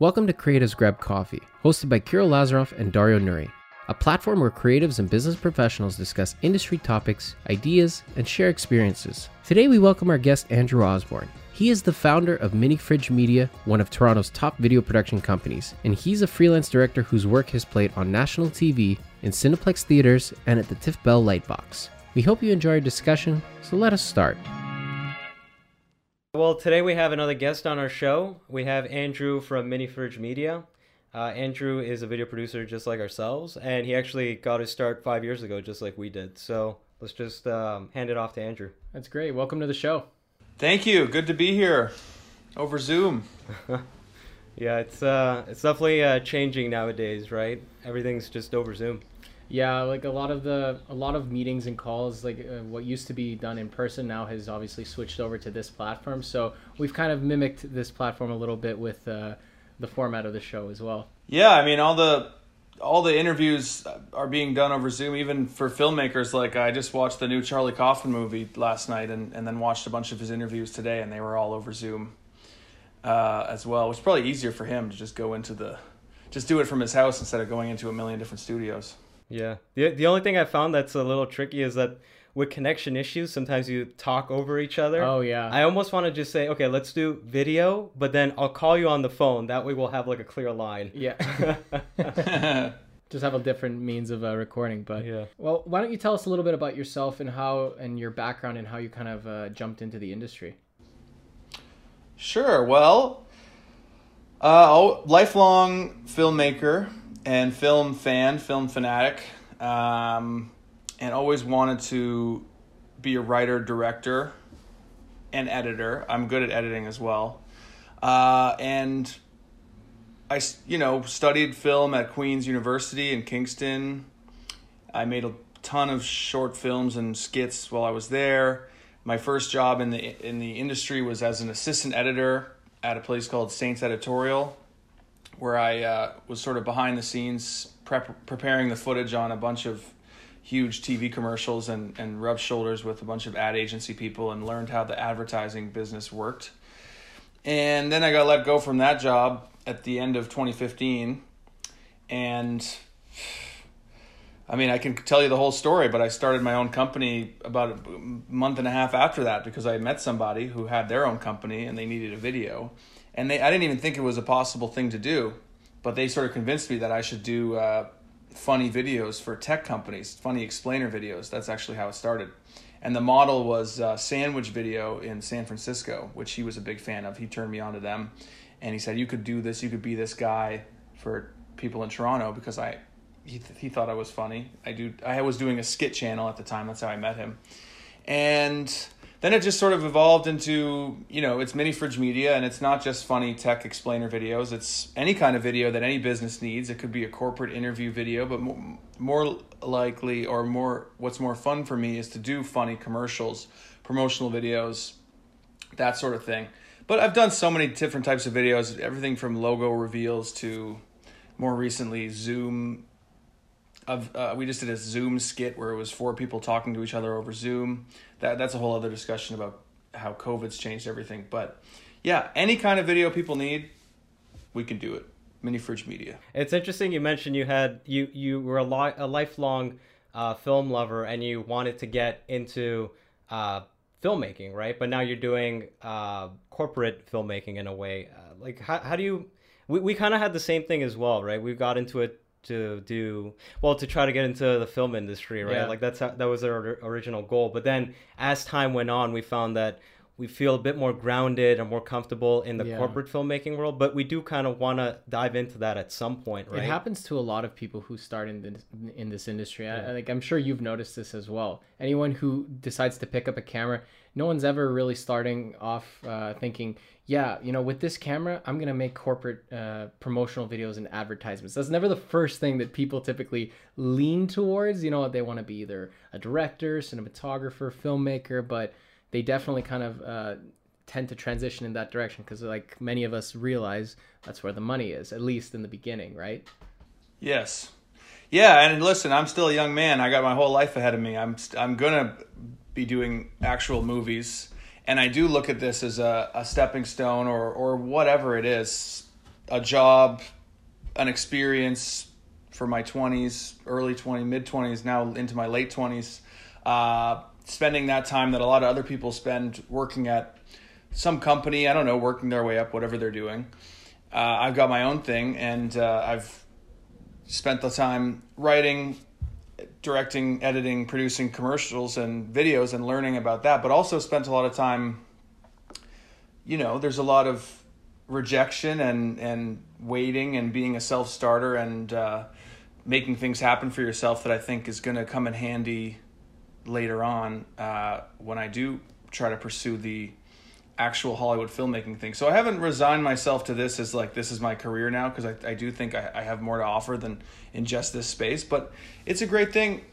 Welcome to Creatives Grab Coffee, hosted by Kyrill Lazarov and Dario Nouri, a platform where creatives and business professionals discuss industry topics, ideas, and share experiences. Today we welcome our guest Andrew Osborne. He is the founder of Minifridge Media, one of Toronto's top video production companies, and he's a freelance director whose work has played on national TV, in Cineplex theaters, and at the TIFF Bell Lightbox. We hope you enjoy our discussion, so let us start. Well, today we have another guest on our show. We have Andrew from Minifridge Media. Uh, Andrew is a video producer just like ourselves, and he actually got his start five years ago, just like we did. So let's just um, hand it off to Andrew. That's great. Welcome to the show. Thank you. Good to be here over Zoom. yeah, it's uh, it's definitely uh, changing nowadays, right? Everything's just over Zoom. Yeah, like a lot of the a lot of meetings and calls, like uh, what used to be done in person, now has obviously switched over to this platform. So we've kind of mimicked this platform a little bit with uh, the format of the show as well. Yeah, I mean all the all the interviews are being done over Zoom, even for filmmakers. Like I just watched the new Charlie Kaufman movie last night, and and then watched a bunch of his interviews today, and they were all over Zoom uh, as well. Is probably easier for him to just go into the just do it from his house instead of going into a million different studios. Yeah. The the only thing I found that's a little tricky is that with connection issues, sometimes you talk over each other. Oh yeah. I almost want to just say, okay, let's do video, but then I'll call you on the phone. That way we'll have like a clear line. Yeah. just have a different means of uh, recording, but yeah. Well, why don't you tell us a little bit about yourself and how and your background and how you kind of uh, jumped into the industry? Sure. Well, uh, lifelong filmmaker and film fan, film fanatic, um, and always wanted to be a writer, director, and editor. I'm good at editing as well, uh, and I, you know, studied film at Queen's University in Kingston. I made a ton of short films and skits while I was there. My first job in the in the industry was as an assistant editor at a place called Saints Editorial where I uh, was sort of behind the scenes prep- preparing the footage on a bunch of huge TV commercials and, and rubbed shoulders with a bunch of ad agency people and learned how the advertising business worked. And then I got let go from that job at the end of 2015. And I mean, I can tell you the whole story, but I started my own company about a month and a half after that because I met somebody who had their own company and they needed a video and they I didn't even think it was a possible thing to do, but they sort of convinced me that I should do uh, funny videos for tech companies, funny explainer videos. That's actually how it started. And the model was uh, Sandwich Video in San Francisco, which he was a big fan of. He turned me on to them, and he said, "You could do this. You could be this guy for people in Toronto because I." He, th- he thought I was funny. I do. I was doing a skit channel at the time. That's how I met him, and then it just sort of evolved into you know it's Minifridge Media and it's not just funny tech explainer videos. It's any kind of video that any business needs. It could be a corporate interview video but more, more likely or more what's more fun for me is to do funny commercials promotional videos that sort of thing. But i've done so many different types of videos everything from logo reveals to more recently zoom of uh, we just did a Zoom skit where it was four people talking to each other over Zoom. That that's a whole other discussion about how COVID's changed everything. But yeah, any kind of video people need, we can do it. Minifridge Media. It's interesting you mentioned you had you you were a, li- a lifelong uh, film lover and you wanted to get into uh, filmmaking, right? But now you're doing uh, corporate filmmaking in a way. Uh, like how how do you? We we kind of had the same thing as well, right? We got into it to do well to try to get into the film industry right yeah. like that's how, that was our original goal but then as time went on we found that we feel a bit more grounded and more comfortable in the yeah. corporate filmmaking world but we do kind of want to dive into that at some point right it happens to a lot of people who start in this, in this industry yeah. I, like i'm sure you've noticed this as well anyone who decides to pick up a camera no one's ever really starting off uh, thinking yeah, you know, with this camera, I'm gonna make corporate uh, promotional videos and advertisements. That's never the first thing that people typically lean towards. You know, they want to be either a director, cinematographer, filmmaker, but they definitely kind of uh, tend to transition in that direction because, like many of us realize, that's where the money is, at least in the beginning, right? Yes. Yeah, and listen, I'm still a young man. I got my whole life ahead of me. I'm I'm gonna be doing actual movies and I do look at this as a, a stepping stone or or whatever it is. a job, an experience for my 20s, early 20s, mid 20s, now into my late 20s, uh, spending that time that a lot of other people spend working at some company, I don't know, working their way up, whatever they're doing. Uh, I've got my own thing, and uh, I've spent the time writing, directing, editing, producing commercials and videos and learning about that, but also spent a lot of time, you know, there's a lot of rejection and, and waiting and being a self starter and uh, making things happen for yourself that I think is going to come in handy later on uh, when I do try to pursue the actual Hollywood filmmaking thing. So I haven't resigned myself to this as like this is my career now because I, I do think I, I have more to offer than in just this space. But it's a great thing.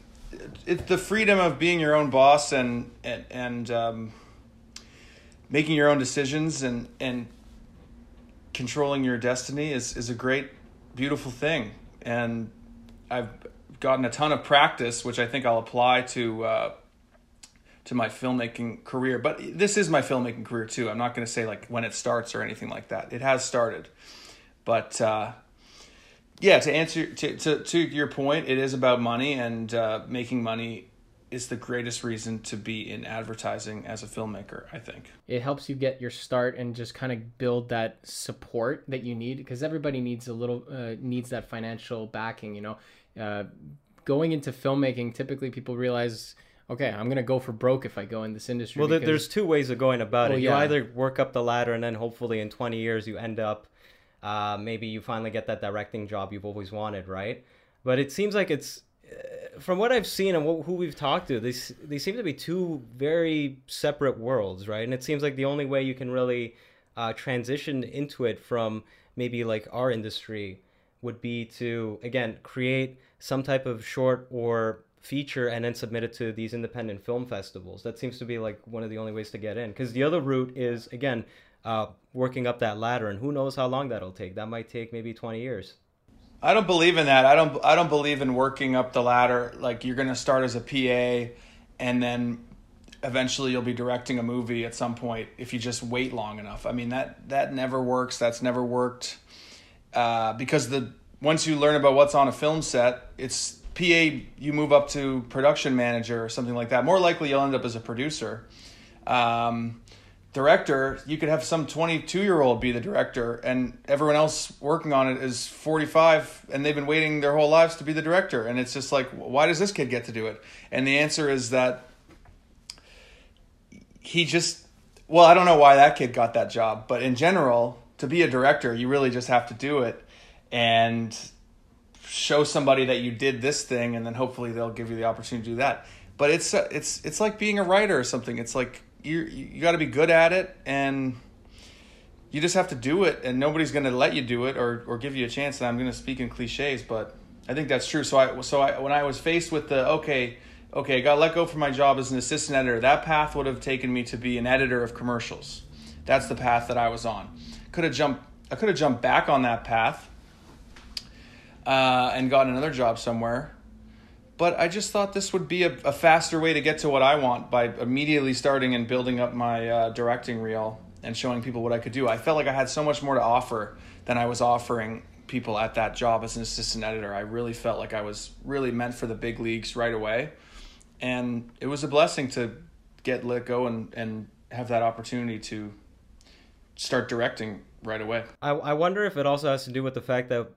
It's the freedom of being your own boss and and, and um, making your own decisions and and controlling your destiny is is a great, beautiful thing. And I've gotten a ton of practice, which I think I'll apply to. Uh, to my filmmaking career. But this is my filmmaking career too. I'm not going to say like when it starts or anything like that. It has started, but uh, yeah. To answer to, to to your point, it is about money and uh, making money is the greatest reason to be in advertising as a filmmaker i think it helps you get your start and just kind of build that support that you need because everybody needs a little uh, needs that financial backing you know uh, going into filmmaking typically people realize okay, I'm gonna go for broke if I go in this industry. Well, because... there's two ways of going about it. You either work up the ladder, and then hopefully in 20 years you end up, uh, maybe you finally get that directing job you've always wanted, right? But it seems like it's, uh, from what I've seen and who we've talked to, these they seem to be two very separate worlds, right? And it seems like the only way you can really uh, transition into it from maybe like our industry would be to again create some type of short or feature and then submit it to these independent film festivals. That seems to be like one of the only ways to get in. Because the other route is again uh, working up that ladder, and who knows how long that'll take. That might take maybe twenty years. I don't believe in that. I don't. I don't believe in working up the ladder. Like you're going to start as a PA, and then eventually you'll be directing a movie at some point if you just wait long enough. I mean that that never works. That's never worked uh, because the once you learn about what's on a film set, it's PA, you move up to production manager or something like that. More likely, you'll end up as a producer. Um, director, you could have some 22 year old be the director, and everyone else working on it is 45, and they've been waiting their whole lives to be the director. And it's just like, why does this kid get to do it? And the answer is that he just, well, I don't know why that kid got that job, but in general, to be a director, you really just have to do it. And show somebody that you did this thing and then hopefully they'll give you the opportunity to do that. But it's uh, it's it's like being a writer or something. It's like you you got to be good at it and you just have to do it and nobody's going to let you do it or or give you a chance and I'm going to speak in clichés but I think that's true. So I so I when I was faced with the okay okay I got let go from my job as an assistant editor that path would have taken me to be an editor of commercials. That's the path that I was on. Could have jumped I could have jumped back on that path uh, and gotten another job somewhere. But I just thought this would be a, a, faster way to get to what I want by immediately starting and building up my uh, directing reel and showing people what I could do. I felt like I had so much more to offer than I was offering people at that job as an assistant editor. I really felt like I was really meant for the big leagues right away. And it was a blessing to get let go and, and have that opportunity to start directing right away. I, I wonder if it also has to do with the fact that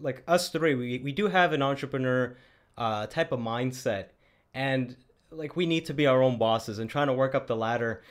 like us three, we, we do have an entrepreneur uh, type of mindset, and like we need to be our own bosses and trying to work up the ladder.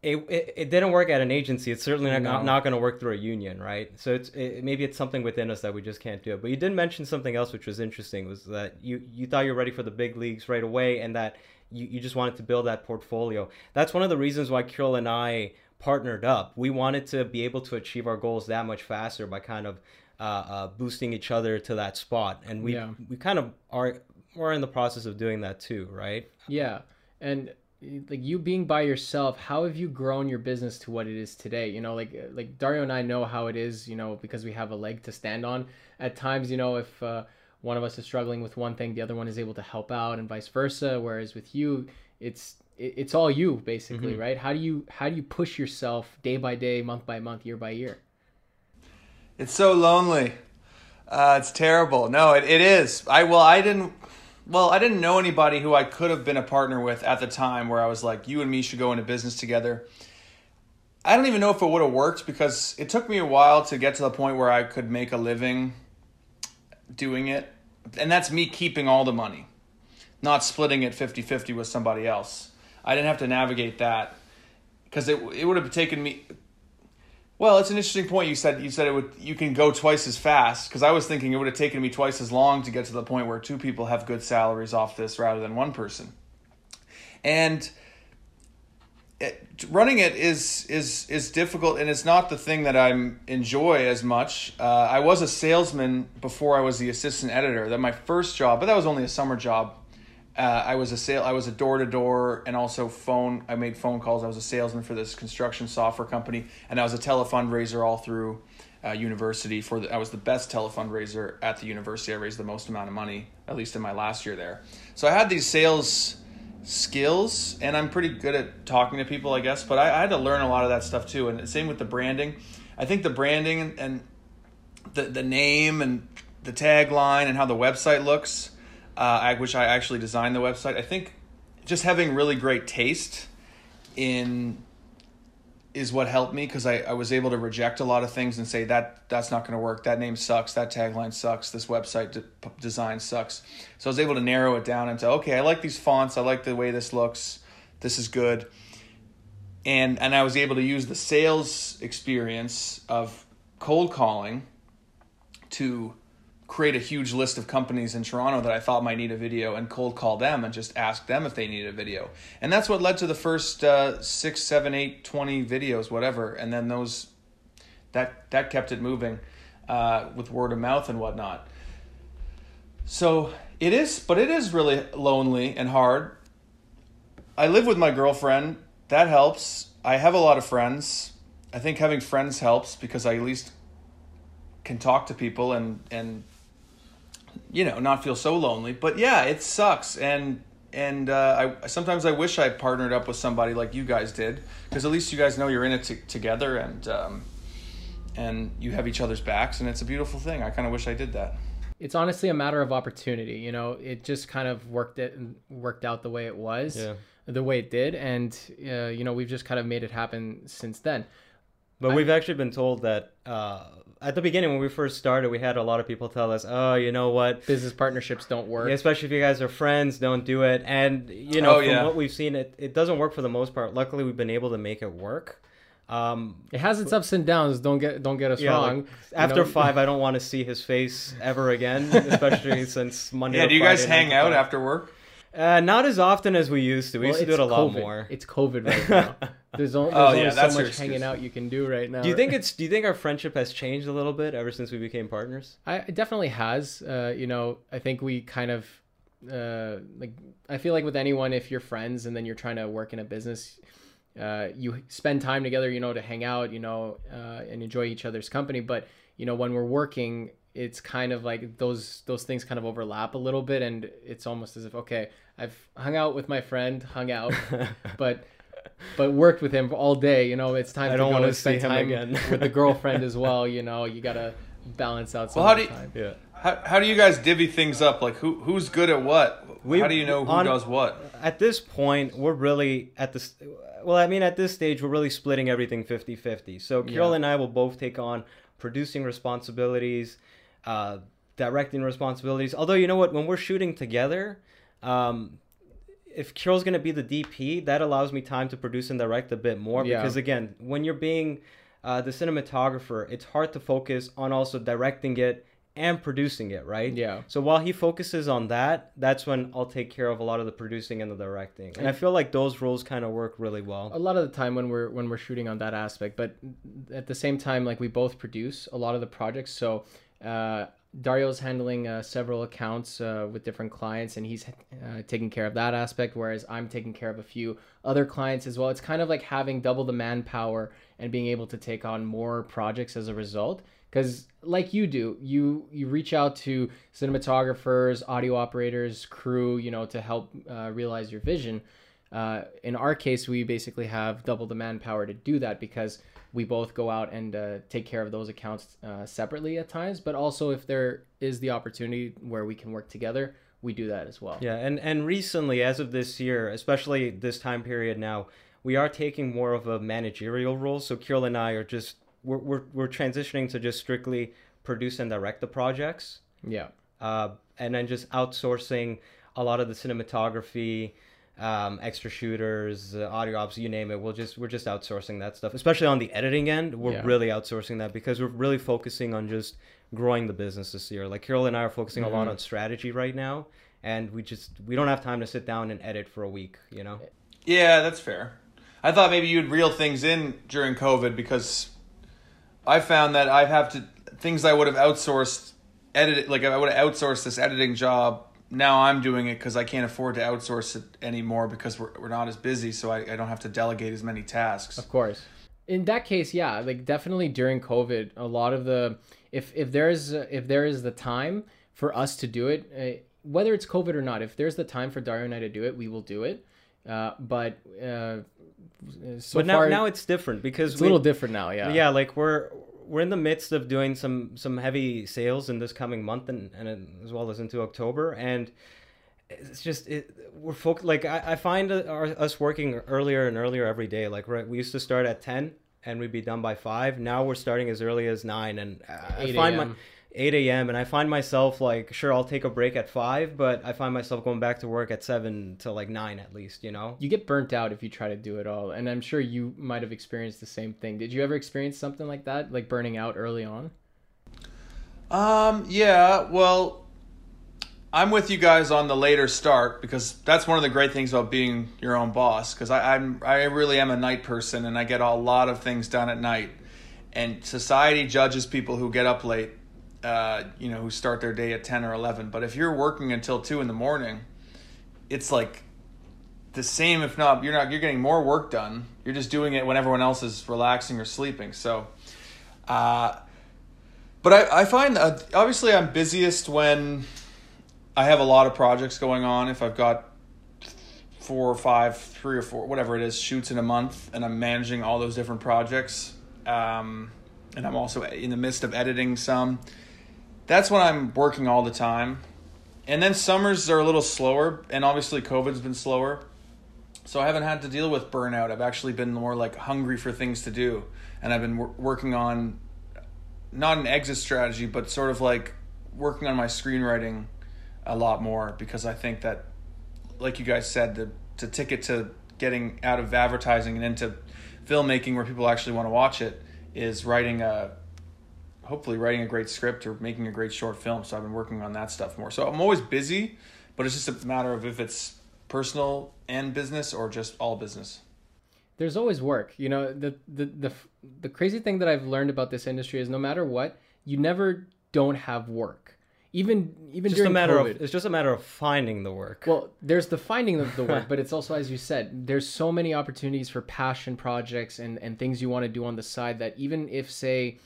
It, it, it didn't work at an agency. It's certainly not, no. not going to work through a union, right? So it's it, maybe it's something within us that we just can't do. It. But you did mention something else which was interesting was that you you thought you were ready for the big leagues right away, and that you, you just wanted to build that portfolio. That's one of the reasons why Kyrill and I partnered up. We wanted to be able to achieve our goals that much faster by kind of uh, uh, boosting each other to that spot, and we yeah. we kind of are we're in the process of doing that too, right? Yeah, and like you being by yourself how have you grown your business to what it is today? You know like like dario and i know how it is you know because we have a leg to stand on. At times you know if uh, one of us is struggling with one thing the other one is able to help out and vice versa. Whereas with you it's it's all you basically mm-hmm. right? How do you how do you push yourself day by day month by month year by year It's so lonely. Uh, it's terrible. No, it, it is. I well, I didn't. Well, I didn't know anybody who I could have been a partner with at the time where I was like, you and me should go into business together. I don't even know if it would have worked because it took me a while to get to the point where I could make a living doing it. And that's me keeping all the money, not splitting it 50 50 with somebody else. I didn't have to navigate that because it, it would have taken me. Well, it's an interesting point. You said you said it would. You can go twice as fast because I was thinking it would have taken me twice as long to get to the point where two people have good salaries off this rather than one person. And it, running it is is is difficult, and it's not the thing that I enjoy as much. Uh, I was a salesman before I was the assistant editor. That my first job, but that was only a summer job. Uh, I was a sale. I was a door to door and also phone. I made phone calls. I was a salesman for this construction software company, and I was a telefundraiser all through uh, university. For the, I was the best telefundraiser at the university. I raised the most amount of money, at least in my last year there. So I had these sales skills, and I'm pretty good at talking to people, I guess. But I, I had to learn a lot of that stuff too. And same with the branding. I think the branding and, and the the name and the tagline and how the website looks uh, which I actually designed the website. I think just having really great taste in is what helped me because I, I was able to reject a lot of things and say that that's not going to work. That name sucks. That tagline sucks. This website de- design sucks. So I was able to narrow it down into okay, I like these fonts. I like the way this looks. This is good. And and I was able to use the sales experience of cold calling to create a huge list of companies in Toronto that I thought might need a video and cold call them and just ask them if they need a video. And that's what led to the first uh, six, seven, eight, 20 videos, whatever. And then those, that, that kept it moving uh, with word of mouth and whatnot. So it is, but it is really lonely and hard. I live with my girlfriend. That helps. I have a lot of friends. I think having friends helps because I at least can talk to people and and you know, not feel so lonely. But yeah, it sucks, and and uh, I sometimes I wish I partnered up with somebody like you guys did, because at least you guys know you're in it t- together, and um, and you have each other's backs, and it's a beautiful thing. I kind of wish I did that. It's honestly a matter of opportunity. You know, it just kind of worked it worked out the way it was, yeah. the way it did, and uh, you know, we've just kind of made it happen since then. But I, we've actually been told that uh, at the beginning when we first started, we had a lot of people tell us, "Oh, you know what? Business partnerships don't work. Yeah, especially if you guys are friends, don't do it." And you know, oh, from yeah. what we've seen, it it doesn't work for the most part. Luckily, we've been able to make it work. Um, it has its ups and downs. Don't get don't get us yeah, wrong. Like, after know? five, I don't want to see his face ever again, especially since Monday. Yeah, do you guys hang out after work? Uh, not as often as we used to. We well, used to do it a lot more. It's COVID right now. There's, only, there's oh, only yeah, so much hanging out you can do right now. Do you think it's? Do you think our friendship has changed a little bit ever since we became partners? I it definitely has. Uh, you know, I think we kind of uh, like. I feel like with anyone, if you're friends and then you're trying to work in a business, uh, you spend time together. You know, to hang out. You know, uh, and enjoy each other's company. But you know, when we're working, it's kind of like those those things kind of overlap a little bit, and it's almost as if okay, I've hung out with my friend, hung out, but but worked with him all day. You know, it's time I to go and spend time again. with the girlfriend as well. You know, you gotta balance out some well, how do you, time. Yeah. How, how do you guys divvy things up? Like who who's good at what? We, how do you know who on, does what? At this point, we're really at this. Well, I mean, at this stage, we're really splitting everything 50-50. So Kyrill yeah. and I will both take on producing responsibilities, uh, directing responsibilities. Although you know what, when we're shooting together, um, if Kyrill's gonna be the DP, that allows me time to produce and direct a bit more. Yeah. Because again, when you're being uh, the cinematographer, it's hard to focus on also directing it and producing it, right? Yeah. So while he focuses on that, that's when I'll take care of a lot of the producing and the directing. And I feel like those roles kind of work really well. A lot of the time when we're when we're shooting on that aspect, but at the same time, like we both produce a lot of the projects, so. Uh, Dario's handling uh, several accounts uh, with different clients, and he's uh, taking care of that aspect, whereas I'm taking care of a few other clients as well. It's kind of like having double the manpower and being able to take on more projects as a result. Because, like you do, you you reach out to cinematographers, audio operators, crew, you know, to help uh, realize your vision. Uh, in our case, we basically have double the manpower to do that because we both go out and uh, take care of those accounts uh, separately at times. But also, if there is the opportunity where we can work together, we do that as well. Yeah, and and recently, as of this year, especially this time period now, we are taking more of a managerial role. So Kyrill and I are just we're we're, we're transitioning to just strictly produce and direct the projects. Yeah. Uh, and then just outsourcing a lot of the cinematography, um, extra shooters, uh, audio ops, you name it. We'll just we're just outsourcing that stuff, especially on the editing end. We're Yeah. really outsourcing that because we're really focusing on just growing the business this year. Like Kyrill and I are focusing a lot Mhm. on strategy right now, and we just we don't have time to sit down and edit for a week. You know. Yeah, that's fair. I thought maybe you'd reel things in during COVID because I found that I have to things I would have outsourced edit like I would have outsourced this editing job. Now I'm doing it because I can't afford to outsource it anymore because we're we're not as busy, so I, I don't have to delegate as many tasks. Of course. In that case, yeah, like definitely during COVID, a lot of the if if there's if there is the time for us to do it, uh, whether it's COVID or not, if there's the time for Dario and I to do it, we will do it. Uh, but uh, so but now far, now it's different because it's a little different now. Yeah. yeah like we're we're in the midst of doing some some heavy sales in this coming month and, and as well as into october. And it's just it we're focused like i, I find our, us working earlier and earlier every day. Like right we used to start at 10 and we'd be done by 5 now we're starting as early as 9 and uh, i 8 find my. 8 a.m. and I find myself like, sure, I'll take a break at five, but I find myself going back to work at seven to like nine at least, you know? You get burnt out if you try to do it all, and I'm sure you might have experienced the same thing. Did you ever experience something like that, like burning out early on? Um, yeah, well, I'm with you guys on the later start because that's one of the great things about being your own boss. Because I'm I really am a night person and I get a lot of things done at night. And society judges people who get up late, uh, you know, who start their day at ten or eleven. But if you're working until two in the morning, it's like the same. If not, you're not. You're getting more work done. You're just doing it when everyone else is relaxing or sleeping. So. Uh, but I, I find uh, obviously I'm busiest when I have a lot of projects going on. If I've got four or five, three or four, whatever it is, shoots in a month, and I'm managing all those different projects, um, and I'm also in the midst of editing some. That's when I'm working all the time. And then summers are a little slower, and obviously COVID's been slower. So I haven't had to deal with burnout. I've actually been more like hungry for things to do, and I've been wor- working on not an exit strategy, but sort of like working on my screenwriting a lot more because I think that, like you guys said, the to ticket to getting out of advertising and into filmmaking where people actually want to watch it is writing a hopefully writing a great script or making a great short film. So I've been working on that stuff more. So I'm always busy, but it's just a matter of if it's personal and business or just all business. there's always work you know the, the the the crazy thing that i've learned about this industry is no matter what you never don't have work even even Just during a matter COVID. of, it's just a matter of finding the work. well there's the finding of the work but it's also as you said there's so many opportunities for passion projects and and things you want to do on the side that even if say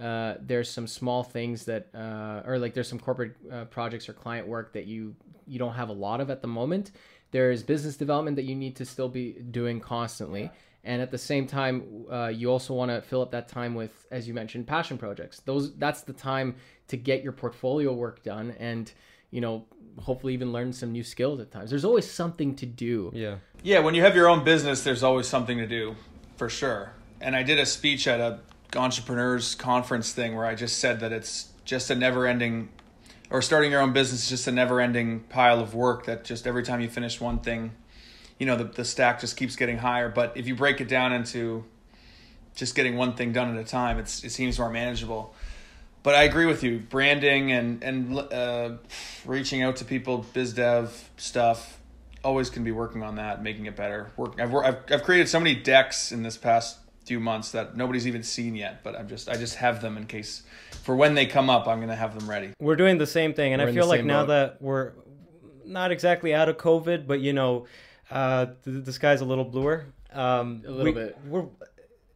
uh, there's some small things that uh, or like there's some corporate uh, projects or client work that you you don't have a lot of at the moment. There's business development that you need to still be doing constantly. And at the same time uh, you also want to fill up that time with as you mentioned passion projects. Those that's the time to get your portfolio work done and you know hopefully even learn some new skills at times. There's always something to do. Yeah. Yeah, when you have your own business, there's always something to do, for sure. And I did a speech at a entrepreneurs conference thing where I just said that it's just a never-ending, or starting your own business is just a never-ending pile of work. That just every time you finish one thing, you know, the the stack just keeps getting higher. But if you break it down into just getting one thing done at a time, it's it seems more manageable. But I agree with you. Branding and and uh, reaching out to people, biz dev stuff, always can be working on that, making it better. Work. I've I've, I've created so many decks in this past few months that nobody's even seen yet. But I'm just I just have them in case for when they come up, I'm gonna have them ready. We're doing the same thing, and We're I feel like same now boat. that we're not exactly out of COVID, but you know, uh, th- the sky's a little bluer. Um, A little we- bit. We're.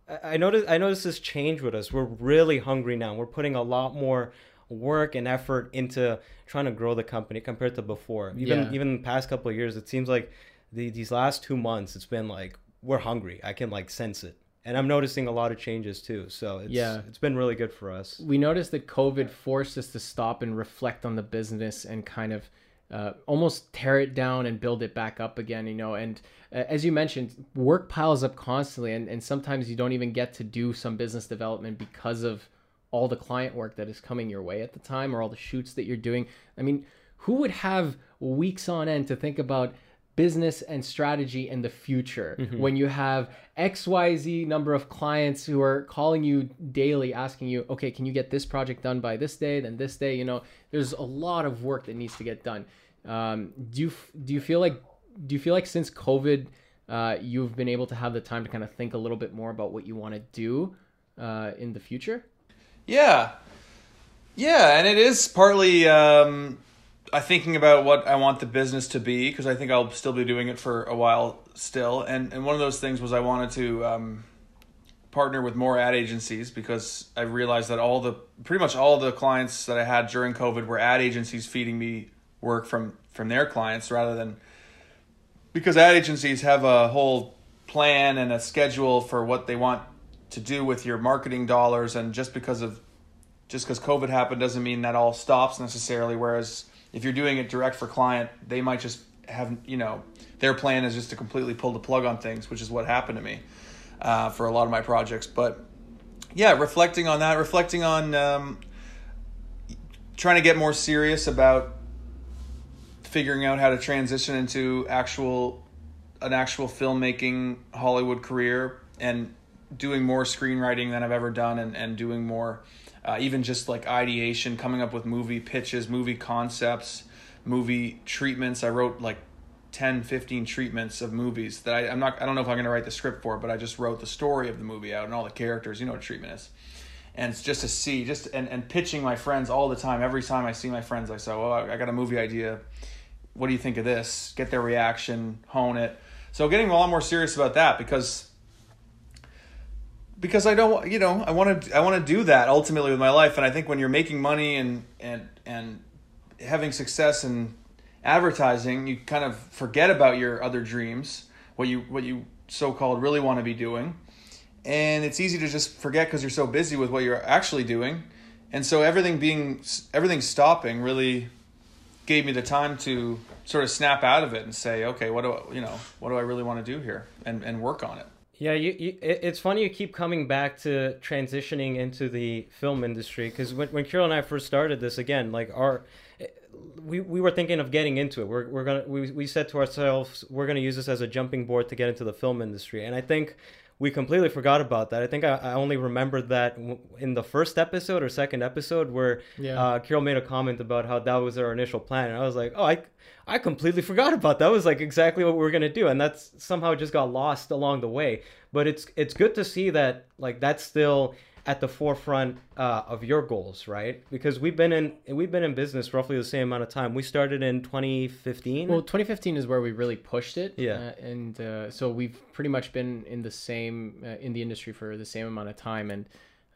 I I noticed. I noticed this change with us. We're really hungry now. We're putting a lot more work and effort into trying to grow the company compared to before. Even Yeah. even the past couple of years, it seems like the, these last two months, it's been like we're hungry. I can like sense it, and I'm noticing a lot of changes too. So it's, Yeah. it's been really good for us. we noticed that COVID forced us to stop and reflect on the business and kind of uh, almost tear it down and build it back up again, you know. And uh, as you mentioned, work piles up constantly, and, and sometimes you don't even get to do some business development because of all the client work that is coming your way at the time or all the shoots that you're doing. I mean, who would have weeks on end to think about business and strategy in the future. When you have xyz number of clients who are calling you daily asking you okay can you get this project done by this day then this day? You know there's a lot of work that needs to get done. Um, do you do you feel like do you feel like since covid uh, you've been able to have the time to kind of think a little bit more about what you want to do uh, in the future? Yeah, yeah, and it is partly um, Thinking about what I want the business to be because I think I'll still be doing it for a while still. And and one of those things was I wanted to um, partner with more ad agencies because I realized that all the pretty much all the clients that I had during COVID were ad agencies feeding me work from from their clients rather than because ad agencies have a whole plan and a schedule for what they want to do with your marketing dollars and just because of just because covid happened doesn't mean that all stops necessarily whereas if you're doing it direct for client they might just have you know their plan is just to completely pull the plug on things which is what happened to me uh, for a lot of my projects. But yeah reflecting on that reflecting on um, trying to get more serious about figuring out how to transition into actual an actual filmmaking Hollywood career and doing more screenwriting than I've ever done and, and doing more uh, even just like ideation coming up with movie pitches movie concepts movie treatments. I wrote like 10 15 treatments of movies that I, I'm not I don't know if I'm gonna write the script for but I just wrote the story of the movie out and all the characters you know what treatment is. And it's just to see just and, and pitching my friends all the time. Every time I see my friends I say oh I got a movie idea. What do you think of this? Get their reaction hone it. So getting a lot more serious about that because because I don't you know I want to I want to do that ultimately with my life. And I think when you're making money and and and having success in advertising you kind of forget about your other dreams what you what you so-called really want to be doing. And it's easy to just forget because you're so busy with what you're actually doing. And so everything being everything stopping really gave me the time to sort of snap out of it and say okay what do I, you know what do I really want to do here and and work on it Yeah, you, you, it's funny you keep coming back to transitioning into the film industry because when, when Kyrill and I first started this again, like our, eh, we, we were thinking of getting into it. We're, we're gonna we, we said to ourselves we're gonna use this as a jumping board to get into the film industry, and I think we completely forgot about that. I think I, I only remembered that in the first episode or second episode where Yeah. uh, Kyrill made a comment about how that was our initial plan, and I was like, oh, I I completely forgot about that. that was like exactly what we were gonna do, and that's somehow just got lost along the way. But it's it's good to see that like that's still at the forefront uh, of your goals, right? Because we've been in we've been in business roughly the same amount of time. We started in 2015. Well, 2015 is where we really pushed it. Yeah. Uh, and uh, so we've pretty much been in the same uh, in the industry for the same amount of time. And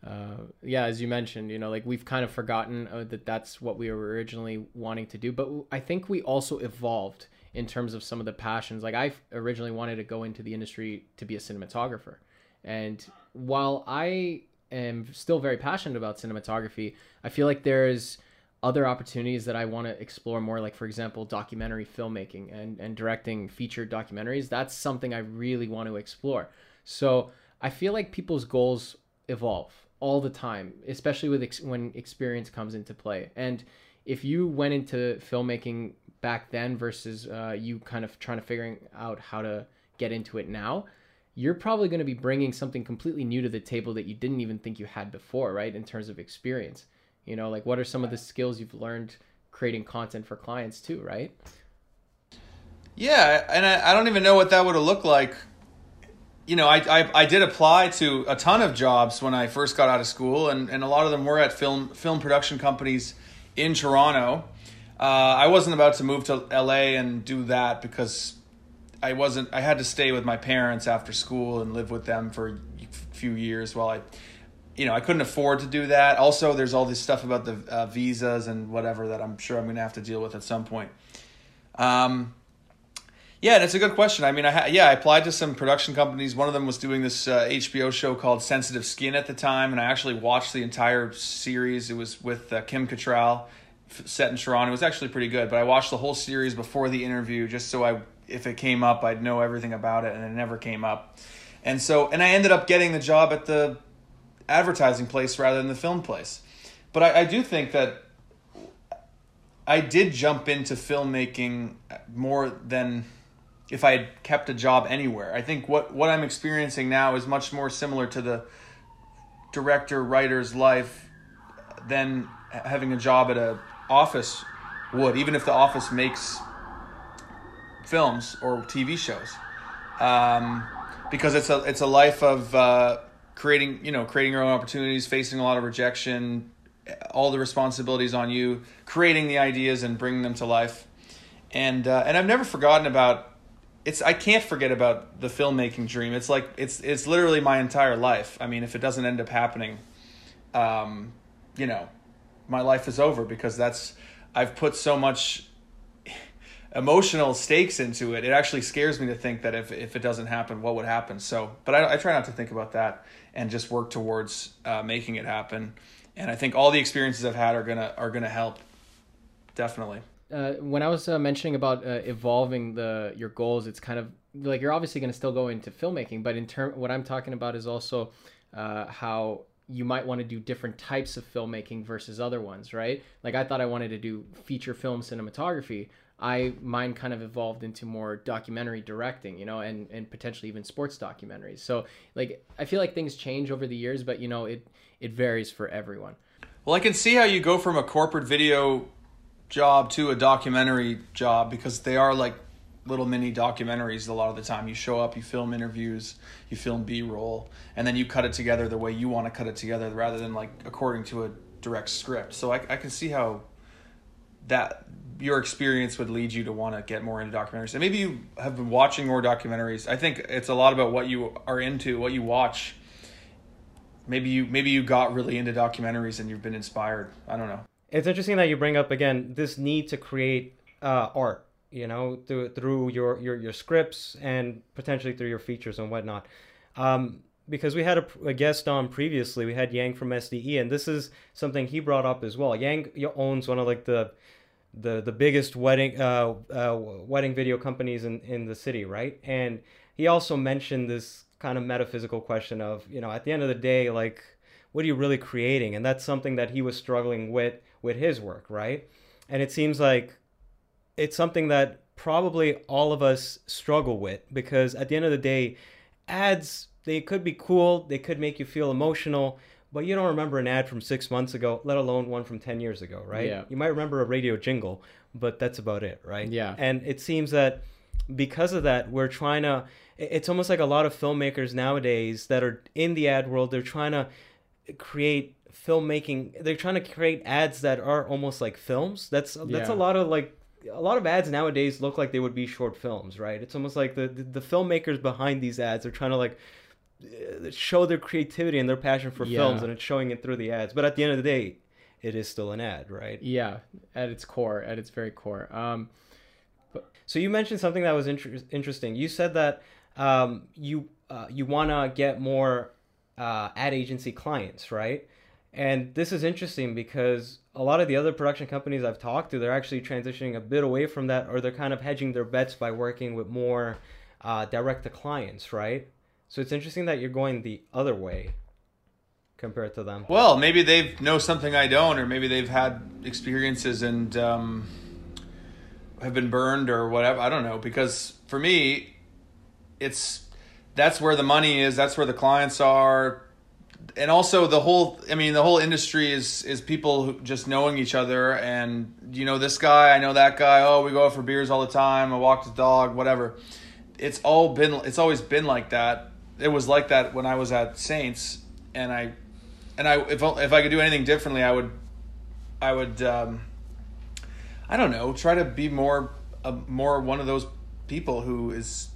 uh, yeah, as you mentioned, you know, like we've kind of forgotten uh, that that's what we were originally wanting to do. But I think we also evolved in terms of some of the passions. Like I originally wanted to go into the industry to be a cinematographer, and while I am still very passionate about cinematography, I feel like there's other opportunities that I want to explore more, like for example, documentary filmmaking and, and directing featured documentaries. That's something I really want to explore. So I feel like people's goals evolve all the time, especially with ex- when experience comes into play. And if you went into filmmaking back then versus uh, you kind of trying to figuring out how to get into it now, you're probably going to be bringing something completely new to the table that you didn't even think you had before, right? In terms of experience. You know, like what are some of the skills you've learned creating content for clients too, right? Yeah, and I, I don't even know what that would have looked like. You know, I, I I did apply to a ton of jobs when I first got out of school, and, and a lot of them were at film film production companies in Toronto. Uh, I wasn't about to move to LA and do that because I wasn't. I had to stay with my parents after school and live with them for a few years while I, you know, I couldn't afford to do that. Also, there's all this stuff about the uh, visas and whatever that I'm sure I'm going to have to deal with at some point. Um, Yeah, and it's a good question. I mean, I ha- yeah, I applied to some production companies. One of them was doing this uh, HBO show called Sensitive Skin at the time, and I actually watched the entire series. It was with uh, Kim Cattrall, set in Toronto. It was actually pretty good, but I watched the whole series before the interview just so I, if it came up, I'd know everything about it, and it never came up. And so, and I ended up getting the job at the advertising place rather than the film place. But I, I do think that I did jump into filmmaking more than if I had kept a job anywhere. I think what, what I'm experiencing now is much more similar to the director writer's life than having a job at a office would, even if the office makes films or TV shows, um, because it's a it's a life of uh, creating you know creating your own opportunities, facing a lot of rejection, all the responsibilities on you, creating the ideas and bringing them to life, and uh, and I've never forgotten about it's I can't forget about the filmmaking dream. It's like it's it's literally my entire life. I mean, if it doesn't end up happening, um, you know, my life is over because that's I've put so much emotional stakes into it. It actually scares me to think that if if it doesn't happen, what would happen. So, but I, I try not to think about that and just work towards uh, making it happen. And I think all the experiences I've had are gonna are gonna help. Definitely uh, when I was uh, mentioning about uh, evolving the your goals, it's kind of like you're obviously to still go into filmmaking, but in term, what I'm talking about is also uh, how you might want to do different types of filmmaking versus other ones, right? Like I thought I wanted to do feature film cinematography. I mine kind of evolved into more documentary directing, you know, and and potentially even sports documentaries. So like I feel like things change over the years, but you know it it varies for everyone. Well, I can see how you go from a corporate video job to a documentary job because they are like little mini documentaries a lot of the time. You show up, you film interviews, you film B roll, and then you cut it together the way you want to cut it together rather than like according to a direct script. So I, I can see how that your experience would lead you to want to get more into documentaries. And maybe you have been watching more documentaries. I think it's a lot about what you are into, what you watch. Maybe you maybe you got really into documentaries and you've been inspired. I don't know it's interesting that you bring up again this need to create uh, art you know through through your, your your scripts and potentially through your features and whatnot um, because we had a, a, guest on previously we had yang from sde and this is something he brought up as well yang owns one of like the the the biggest wedding uh, uh, wedding video companies in in the city right and he also mentioned this kind of metaphysical question of you know at the end of the day like what are you really creating and that's something that he was struggling with with his work, right? And it seems like it's something that probably all of us struggle with because at the end of the day, ads they could be cool, they could make you feel emotional, but you don't remember an ad from six months ago, let alone one from 10 years ago, right? Yeah. You might remember a radio jingle, but that's about it, right? Yeah. And it seems that because of that, we're trying to, it's almost like a lot of filmmakers nowadays that are in the ad world, they're trying to create filmmaking they're trying to create ads that are almost like films that's that's yeah. a lot of like a lot of ads nowadays look like they would be short films right it's almost like the, the, the filmmakers behind these ads are trying to like show their creativity and their passion for yeah. films and it's showing it through the ads. But at the end of the day it is still an ad right? Yeah at its core at its very core. Um but... so you mentioned something that was inter- interesting. You said that um you uh, you want to get more uh, ad agency clients right? And this is interesting because a lot of the other production companies I've talked to, they're actually transitioning a bit away from that, or they're kind of hedging their bets by working with more uh, direct to clients, right? So it's interesting that you're going the other way compared to them. Well, maybe they know something I don't, or maybe they've had experiences and um, have been burned or whatever. I don't know. Because for me, it's that's where the money is. That's where the clients are and also the whole i mean the whole industry is is people just knowing each other and you know this guy i know that guy oh we go out for beers all the time i walk the dog whatever it's all been it's always been like that it was like that when i was at saints and i and i if, if i could do anything differently i would i would um i don't know try to be more more one of those people who is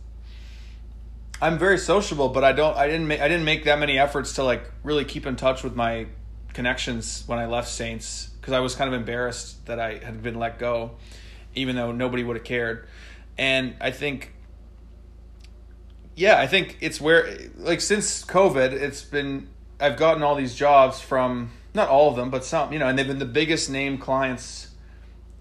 I'm very sociable, but I don't. I didn't make. I didn't make that many efforts to like really keep in touch with my connections when I left Saints because I was kind of embarrassed that I had been let go, even though nobody would have cared. And I think yeah, I think it's where like since COVID, it's been I've gotten all these jobs from not all of them, but some, you know, and they've been the biggest name clients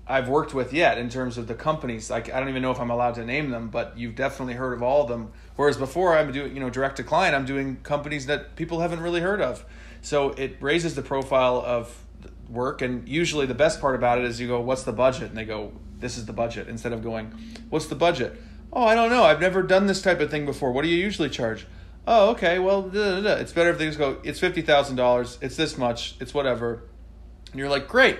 I've worked with yet in terms of the companies. Like I don't even know if I'm allowed to name them, but you've definitely heard of all of them. Whereas before I'm doing, you know, direct to client, I'm doing companies that people haven't really heard of. So it raises the profile of work and usually the best part about it is you go, "What's the budget?" and they go, "This is the budget." Instead of going, "What's the budget?" "Oh, I don't know. I've never done this type of thing before. What do you usually charge?" "Oh, okay. Well, da, da, da. it's better if they just go, "It's $50,000. It's this much. It's whatever." And you're like, "Great."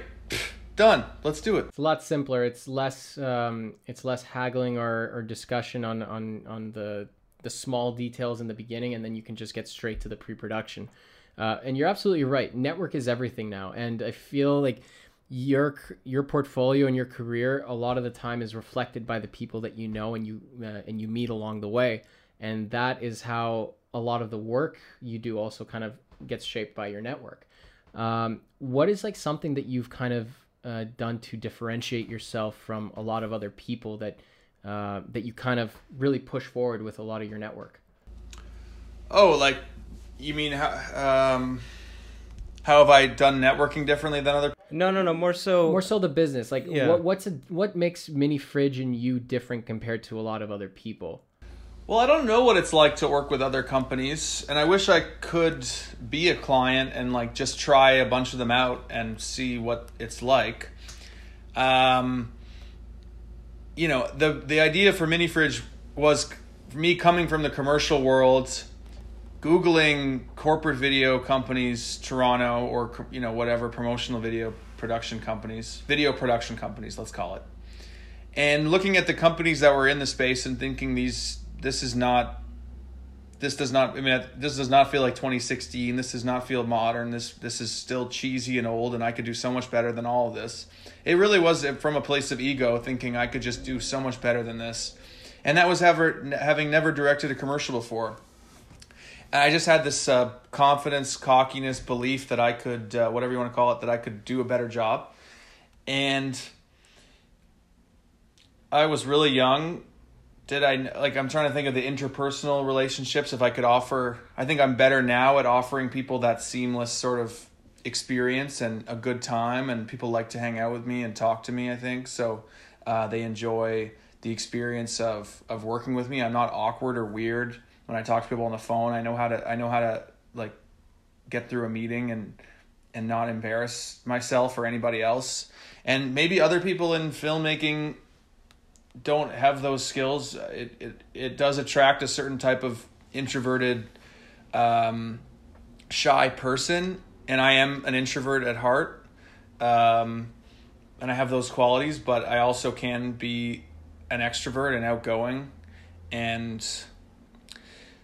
done let's do it it's a lot simpler it's less um, it's less haggling or, or discussion on on on the the small details in the beginning and then you can just get straight to the pre-production uh, and you're absolutely right network is everything now and i feel like your your portfolio and your career a lot of the time is reflected by the people that you know and you uh, and you meet along the way and that is how a lot of the work you do also kind of gets shaped by your network um, what is like something that you've kind of uh, done to differentiate yourself from a lot of other people that uh, that you kind of really push forward with a lot of your network? Oh, like you mean how um, how have I done networking differently than other? No, no, no. More so, more so the business. Like, Yeah. what what's a, what makes Minifridge and you different compared to a lot of other people? Well, I don't know what it's like to work with other companies, and I wish I could be a client and like just try a bunch of them out and see what it's like. Um, you know, the the idea for Minifridge was me coming from the commercial world, googling corporate video companies, Toronto or you know whatever promotional video production companies, video production companies, let's call it. And looking at the companies that were in the space and thinking these this is not this does not i mean this does not feel like 2016 this does not feel modern this this is still cheesy and old and i could do so much better than all of this. It really was uh, from a place of ego thinking i could just do so much better than this. And that was ever having never directed a commercial before and i just had this uh, confidence cockiness belief that i could uh, whatever you want to call it that i could do a better job and I was really young. Did I like? I'm trying to think of the interpersonal relationships. If I could offer, I think I'm better now at offering people that seamless sort of experience and a good time, and people like to hang out with me and talk to me. I think so. Uh, they enjoy the experience of of working with me. I'm not awkward or weird when I talk to people on the phone. I know how to. I know how to like get through a meeting and and not embarrass myself or anybody else. And maybe other people in filmmaking don't have those skills, it, it, it does attract a certain type of introverted, um, shy person. And I am an introvert at heart. Um, and I have those qualities, but I also can be an extrovert and outgoing. And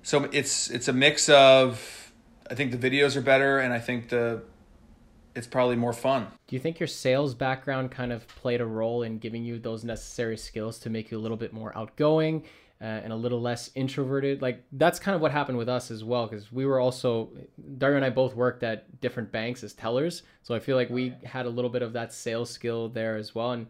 so it's it's a mix of I think the videos are better and I think the it's probably more fun. Do you think your sales background kind of played a role in giving you those necessary skills to make you a little bit more outgoing uh, and a little less introverted? Like that's kind of what happened with us as well, because we were also Dario and I both worked at different banks as tellers, so I feel like we had a little bit of that sales skill there as well. And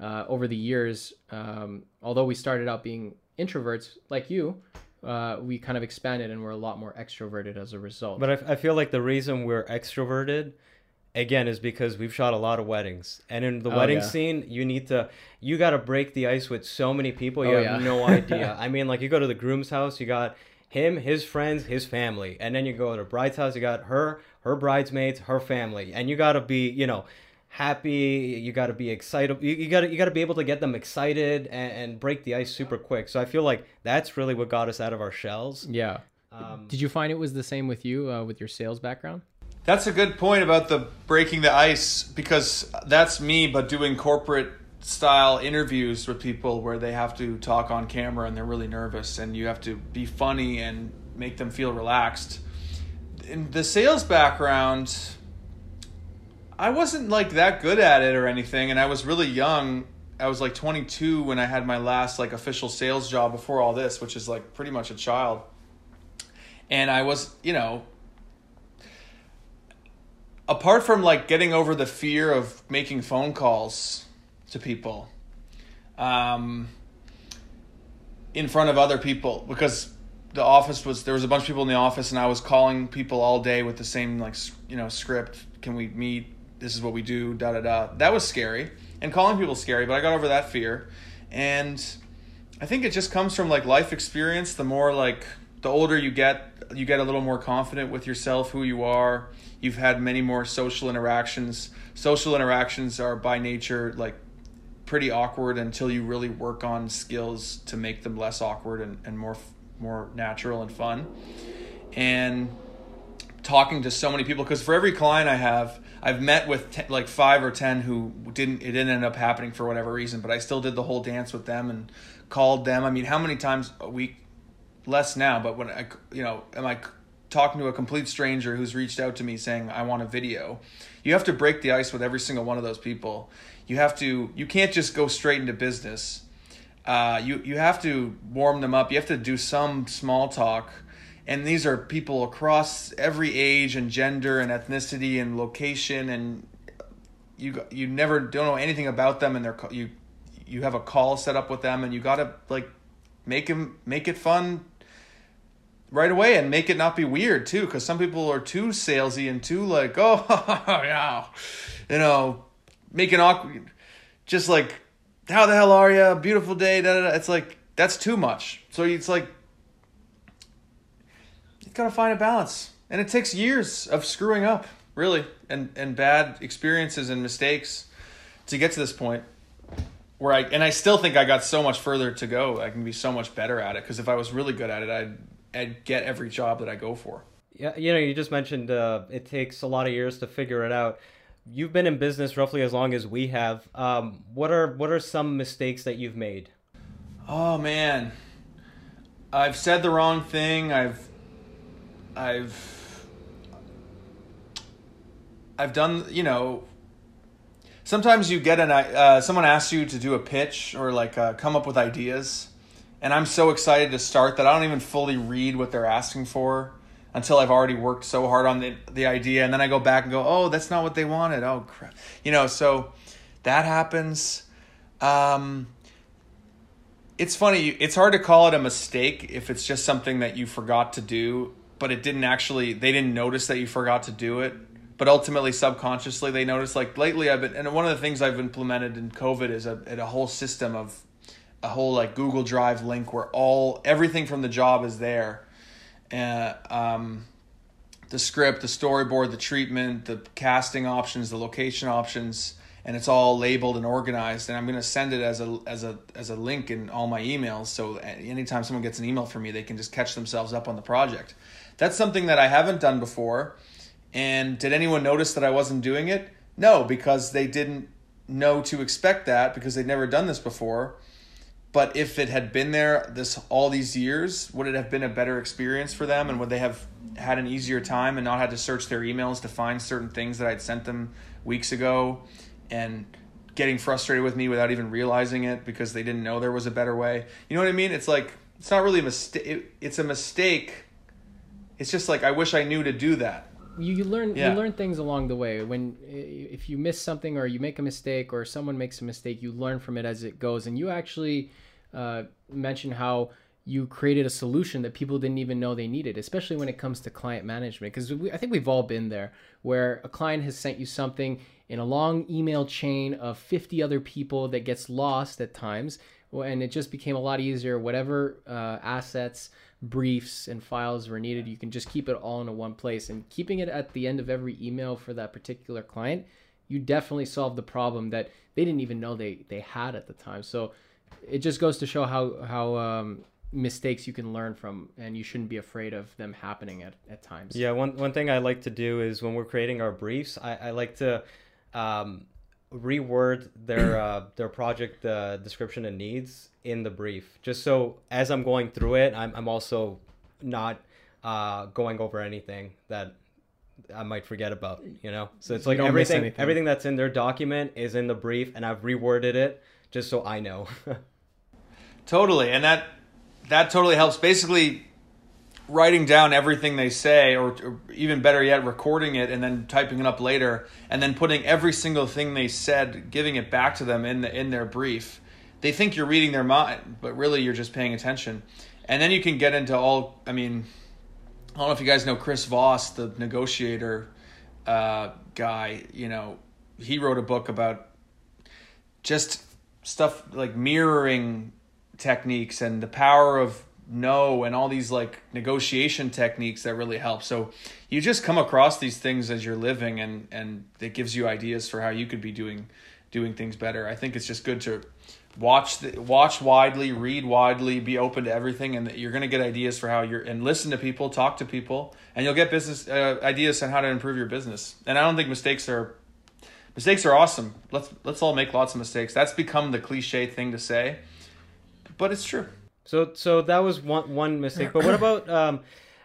uh, over the years, um, although we started out being introverts like you, uh, we kind of expanded and we're a lot more extroverted as a result. But I, I feel like the reason we're extroverted again is because we've shot a lot of weddings and in the Oh, wedding yeah. scene you need to you got to break the ice with so many people you Oh, have yeah. no idea i mean like you go to the groom's house you got him his friends his family and then you go to the bride's house you got her her bridesmaids her family and you got to be you know happy you got to be excited you, you got to you got to be able to get them excited and, and break the ice super quick so i feel like that's really what got us out of our shells yeah. um, Did you find it was the same with you uh, with your sales background? That's a good point about the breaking the ice because that's me, but doing corporate style interviews with people where they have to talk on camera and they're really nervous and you have to be funny and make them feel relaxed. In the sales background, I wasn't like that good at it or anything, and I was really young. I was like 22 when I had my last like official sales job before all this, which is like pretty much a child. And I was, you know, apart from like getting over the fear of making phone calls to people um, in front of other people because the office was there was a bunch of people in the office and I was calling people all day with the same like you know script. Can we meet? This is what we do. Da da da. That was scary, and calling people scary. But I got over that fear, and I think it just comes from like life experience. The more like the older you get, you get a little more confident with yourself, who you are. You've had many more social interactions. Social interactions are by nature like pretty awkward until you really work on skills to make them less awkward and, and more more natural and fun. And talking to so many people because for every client I have, I've met with like five or ten who didn't it didn't end up happening for whatever reason, but I still did the whole dance with them and called them. I mean, how many times a week? Less now, but when I you know am I talking to a complete stranger who's reached out to me saying I want a video? You have to break the ice with every single one of those people. You have to you can't just go straight into business uh, you you have to warm them up. You have to do some small talk, and these are people across every age and gender and ethnicity and location, and you you never don't know anything about them, and they're you you have a call set up with them, and you gotta like make them make it fun right away and make it not be weird too because some people are too salesy and too like oh yeah you know making awkward just like how the hell are you? Beautiful day. Da, da, da. It's like that's too much. So it's like you gotta find a balance, and it takes years of screwing up, really, and and bad experiences and mistakes to get to this point where I and I still think I got so much further to go. I can be so much better at it because if I was really good at it, I'd I'd get every job that I go for. Yeah, you know, you just mentioned uh, it takes a lot of years to figure it out you've been in business roughly as long as we have. Um, what are what are some mistakes that you've made? Oh man, I've said the wrong thing. I've I've I've done you know. Sometimes you get an uh, someone asks you to do a pitch or like uh, come up with ideas, and I'm so excited to start that I don't even fully read what they're asking for until I've already worked so hard on the the idea, and then I go back and go, oh, that's not what they wanted. Oh crap, you know. So that happens. Um, it's funny. It's hard to call it a mistake if it's just something that you forgot to do, but it didn't actually. They didn't notice that you forgot to do it. But ultimately, subconsciously, they noticed. Like lately, I've been, and one of the things I've implemented in COVID is a, a whole system of a whole like Google Drive link where all everything from the job is there uh, um, the script, the storyboard, the treatment, the casting options, the location options, and it's all labeled and organized. And I'm going to send it as a as a as a link in all my emails. So anytime someone gets an email from me, they can just catch themselves up on the project. That's something that I haven't done before. And did anyone notice that I wasn't doing it? No, because they didn't know to expect that because they'd never done this before. But if it had been there this all these years, would it have been a better experience for them, and would they have had an easier time and not had to search their emails to find certain things that I'd sent them weeks ago, and getting frustrated with me without even realizing it because they didn't know there was a better way? You know what I mean? It's like it's not really a mistake. It, it's a mistake. It's just like I wish I knew to do that. You, you learn yeah. you learn things along the way. When if you miss something or you make a mistake or someone makes a mistake, you learn from it as it goes, and you actually uh, mention how you created a solution that people didn't even know they needed, especially when it comes to client management. Because I think we've all been there where a client has sent you something in a long email chain of 50 other people that gets lost at times. And it just became a lot easier. Whatever uh, assets, briefs, and files were needed, you can just keep it all in one place. And keeping it at the end of every email for that particular client, you definitely solve the problem that they didn't even know they, they had at the time. So, it just goes to show how how um, mistakes you can learn from and you shouldn't be afraid of them happening at, at times yeah one, one thing i like to do is when we're creating our briefs i, I like to um, reword their uh, their project uh, description and needs in the brief just so as i'm going through it i'm, I'm also not uh, going over anything that I might forget about, you know. So it's like everything everything that's in their document is in the brief, and I've reworded it just so I know. totally, and that that totally helps. Basically, writing down everything they say, or, or, even better yet, recording it and then typing it up later, and then putting every single thing they said, giving it back to them in the, in their brief. They think you're reading their mind, but really you're just paying attention. and then you can get into all. I mean, I don't know if you guys know Chris Voss, the negotiator uh, guy. You know, he wrote a book about just stuff like mirroring techniques and the power of no and all these like negotiation techniques that really help so you just come across these things as you're living and and it gives you ideas for how you could be doing doing things better i think it's just good to watch the, watch widely read widely be open to everything and you're going to get ideas for how you're and listen to people talk to people and you'll get business uh, ideas on how to improve your business. And i don't think mistakes are mistakes are awesome. Let's let's all make lots of mistakes. That's become the cliche thing to say but it's true. So so that was one one mistake. But what about um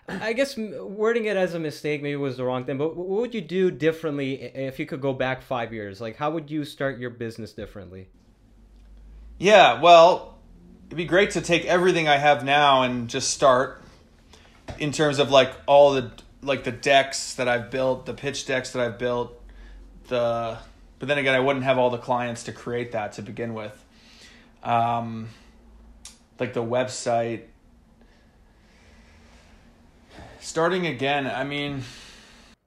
I guess wording it as a mistake maybe was the wrong thing, but what would you do differently if you could go back five years? Like, how would you start your business differently? Yeah, well, it'd be great to take everything I have now and just start in terms of like all the like the decks that I've built, the pitch decks that I've built, the but then again I wouldn't have all the clients to create that to begin with. Um like the website starting again, I mean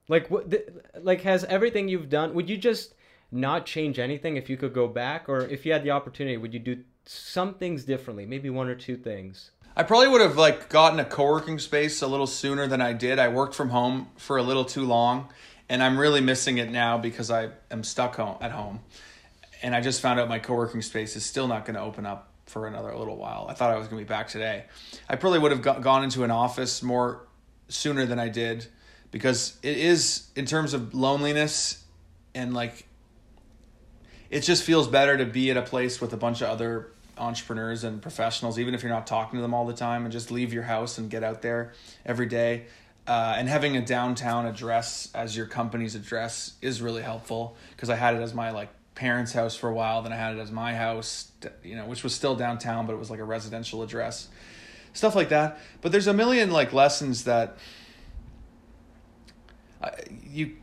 like what like has everything you've done would you just not change anything if you could go back? Or if you had the opportunity would you do some things differently? Maybe one or two things. I probably would have like gotten a co-working space a little sooner than i did. I worked from home for a little too long and i'm really missing it now because i am stuck home at home. And i just found out my co-working space is still not going to open up for another little while. I thought i was going to be back today. I probably would have gone into an office more sooner than i did because it is in terms of loneliness and like it just feels better to be at a place with a bunch of other entrepreneurs and professionals, even if you're not talking to them all the time, and just leave your house and get out there every day. Uh, and having a downtown address as your company's address is really helpful because I had it as my like parents' house for a while, then I had it as my house, you know, which was still downtown, but it was like a residential address, stuff like that. But there's a million like lessons that uh, you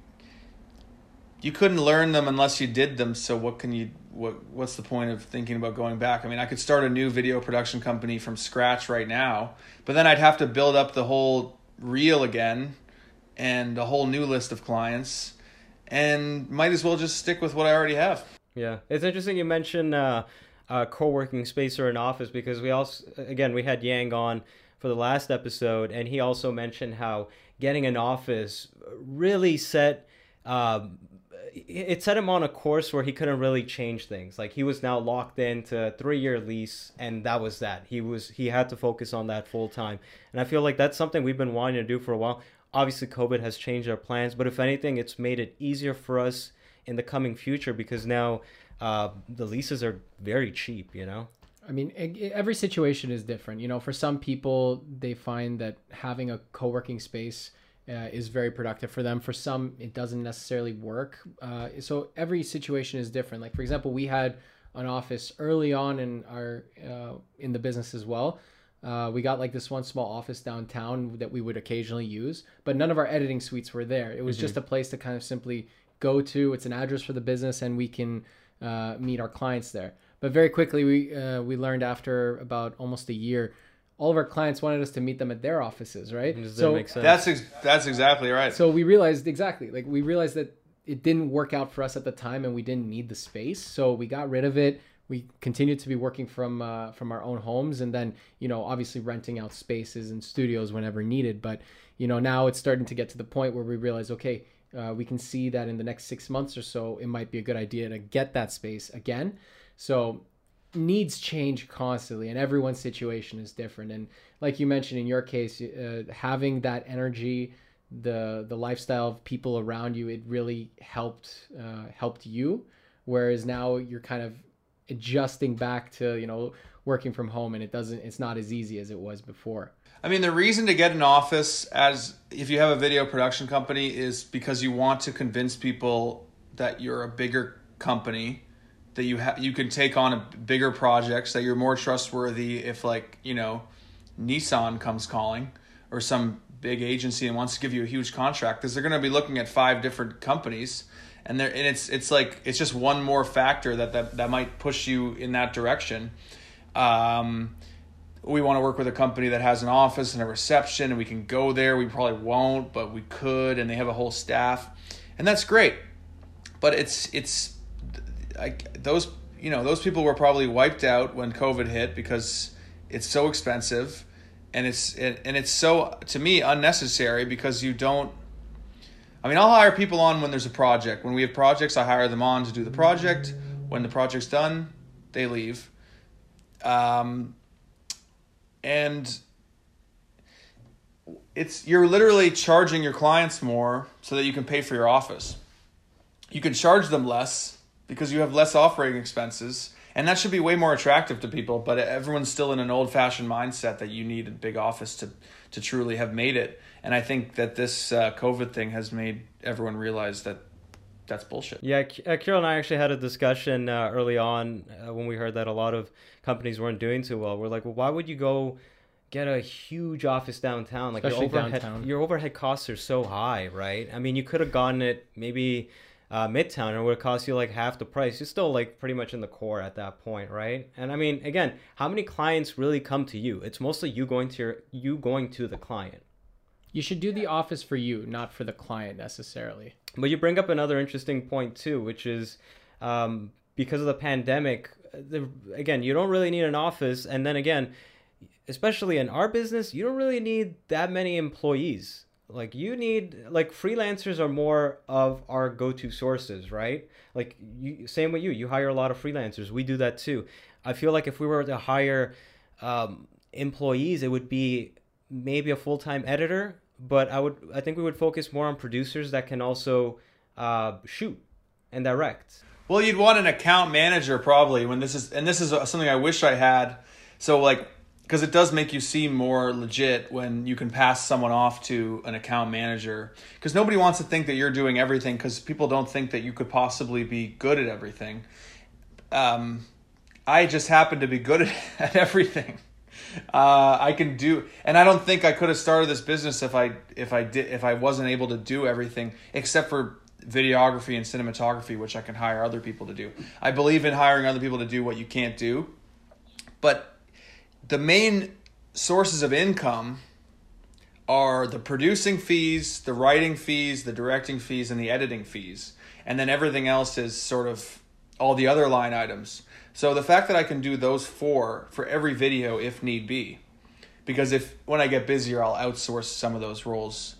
you couldn't learn them unless you did them. So what can you what what's the point of thinking about going back? I mean, I could start a new video production company from scratch right now, but then I'd have to build up the whole reel again and a whole new list of clients and might as well just stick with what I already have. Yeah. It's interesting you mentioned uh, a co-working space or an office because we also again, we had Yang on for the last episode and he also mentioned how getting an office really set um, it set him on a course where he couldn't really change things. Like he was now locked into a three year lease, and that was that. He was he had to focus on that full time, and I feel like that's something we've been wanting to do for a while. Obviously, COVID has changed our plans, but if anything, it's made it easier for us in the coming future because now uh, the leases are very cheap. You know. I mean, every situation is different. You know, for some people, they find that having a co working space uh, is very productive for them. For some, it doesn't necessarily work. Uh, so every situation is different. Like for example, we had an office early on in our uh, in the business as well. Uh, we got like this one small office downtown that we would occasionally use, but none of our editing suites were there. It was mm-hmm. just a place to kind of simply go to. It's an address for the business, and we can uh, meet our clients there. But very quickly, we uh, we learned after about almost a year all of our clients wanted us to meet them at their offices, right? so that's ex- that's exactly right. So we realized exactly like we realized that it didn't work out for us at the time, and we didn't need the space, so we got rid of it. We continued to be working from uh, from our own homes, and then you know obviously renting out spaces and studios whenever needed. But you know now it's starting to get to the point where we realize, okay, uh, we can see that in the next six months or so, it might be a good idea to get that space again. So needs change constantly and everyone's situation is different. And like you mentioned in your case uh, having that energy the the lifestyle of people around you it really helped uh, helped you. Whereas now you're kind of adjusting back to you know working from home and it doesn't it's not as easy as it was before. I mean, the reason to get an office as if you have a video production company is because you want to convince people that you're a bigger company that you have you can take on a bigger projects that you're more trustworthy if like you know Nissan comes calling or some big agency and wants to give you a huge contract because they're going to be looking at five different companies and there and it's it's like it's just one more factor that that, that might push you in that direction um, we want to work with a company that has an office and a reception and we can go there. We probably won't, but we could, and they have a whole staff, and that's great. But it's it's like those you know those people were probably wiped out when COVID hit because it's so expensive, and it's and it's so to me unnecessary because you don't. I mean, I'll hire people on when there's a project. When we have projects, I hire them on to do the project. When the project's done, they leave. Um, and it's you're literally charging your clients more so that you can pay for your office. You can charge them less because you have less operating expenses, and that should be way more attractive to people. But everyone's still in an old-fashioned mindset that you need a big office to to truly have made it. And I think that this uh, COVID thing has made everyone realize that that's bullshit. Yeah, Kyrill and I actually had a discussion uh, early on uh, when we heard that a lot of companies weren't doing too well. We're like, well, why would you go get a huge office downtown? Like Especially your overhead, downtown. your overhead costs are so high, right? I mean, you could have gotten it maybe uh, midtown, and it would cost you like half the price. You're still like pretty much in the core at that point, right? And I mean, again, how many clients really come to you? It's mostly you going to your, you going to the client. You should do the office for you, not for the client necessarily. But you bring up another interesting point too, which is um, because of the pandemic. The, again, you don't really need an office, and then again, especially in our business, you don't really need that many employees. Like you need like freelancers are more of our go-to sources, right? Like you, same with you. You hire a lot of freelancers. We do that too. I feel like if we were to hire um, employees, it would be maybe a full-time editor but i would i think we would focus more on producers that can also uh, shoot and direct Well, you'd want an account manager probably when this is, and this is something I wish I had. So like, because it does make you seem more legit when you can pass someone off to an account manager. Because nobody wants to think that you're doing everything. Because people don't think that you could possibly be good at everything. Um, I just happen to be good at, at everything. Uh, I can do, and I don't think I could have started this business if I if I did if I wasn't able to do everything except for videography and cinematography, which I can hire other people to do. I believe in hiring other people to do what you can't do, but the main sources of income are the producing fees, the writing fees, the directing fees, and the editing fees, and then everything else is sort of all the other line items. So the fact that I can do those four for every video if need be, because if when I get busier, I'll outsource some of those roles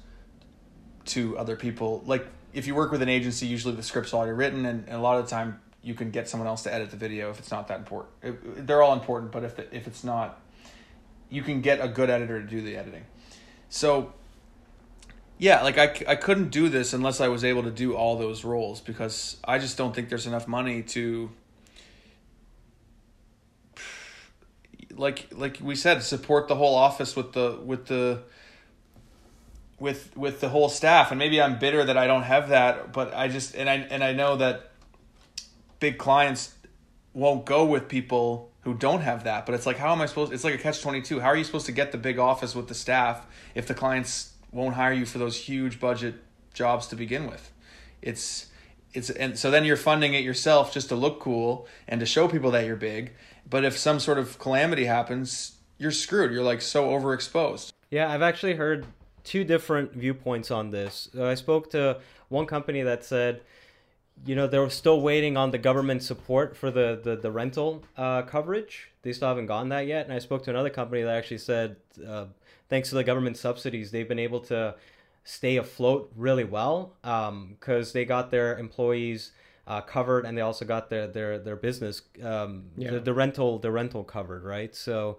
to other people. Like if you work with an agency, usually the script's already written, and, and a lot of the time you can get someone else to edit the video if it's not that important. It- they're all important, but if the, if it's not, you can get a good editor to do the editing. So yeah, like I, I couldn't do this unless I was able to do all those roles because I just don't think there's enough money to like like we said support the whole office with the with the with with the whole staff and maybe I'm bitter that I don't have that but I just and I and I know that big clients won't go with people who don't have that but it's like how am I supposed it's like a catch 22 how are you supposed to get the big office with the staff if the clients won't hire you for those huge budget jobs to begin with? It's it's and so then you're funding it yourself just to look cool and to show people that you're big but if some sort of calamity happens you're screwed. You're like so overexposed. Yeah, I've actually heard two different viewpoints on this. Uh, I spoke to one company that said, you know, they're still waiting on the government support for the the, the rental uh, coverage. They still haven't gotten that yet. And I spoke to another company that actually said, uh, thanks to the government subsidies, they've been able to stay afloat really well because they got their employees. Uh, covered and they also got their their their business um, Yeah. the, the rental the rental covered right so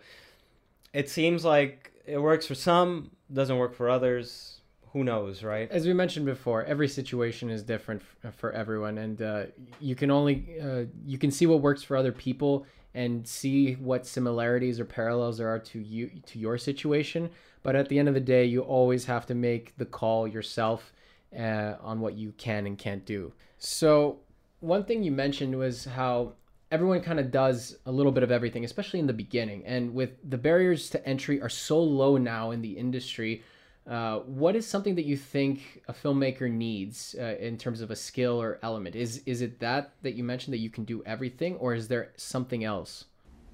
it seems like it works for some, doesn't work for others. Who knows, right? As we mentioned before, every situation is different f- for everyone, and uh, you can only uh, you can see what works for other people and see what similarities or parallels there are to you to your situation. But at the end of the day, you always have to make the call yourself uh, on what you can and can't do. So one thing you mentioned was how everyone kind of does a little bit of everything, especially in the beginning. And with the barriers to entry are so low now in the industry, uh, what is something that you think a filmmaker needs uh, in terms of a skill or element? Is is it that that you mentioned that you can do everything, or is there something else?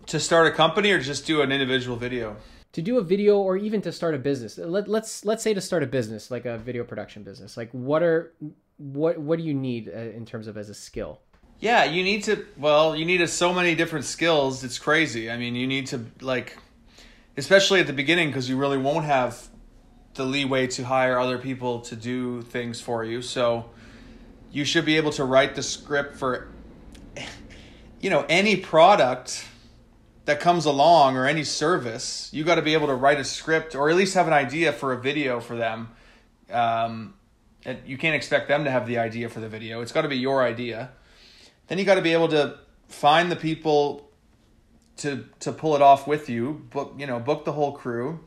To start a company or just do an individual video? To do a video or even to start a business. Let, let's let's say to start a business like a video production business. Like what are what what do you need uh, in terms of as a skill? Yeah, you need to. Well, you need so many different skills. It's crazy. I mean, you need to like, especially at the beginning, because you really won't have the leeway to hire other people to do things for you. So, you should be able to write the script for, you know, any product that comes along or any service. You got to be able to write a script or at least have an idea for a video for them. Um, you can't expect them to have the idea for the video. It's got to be your idea then you got to be able to find the people to to pull it off with you. Book you know book the whole crew.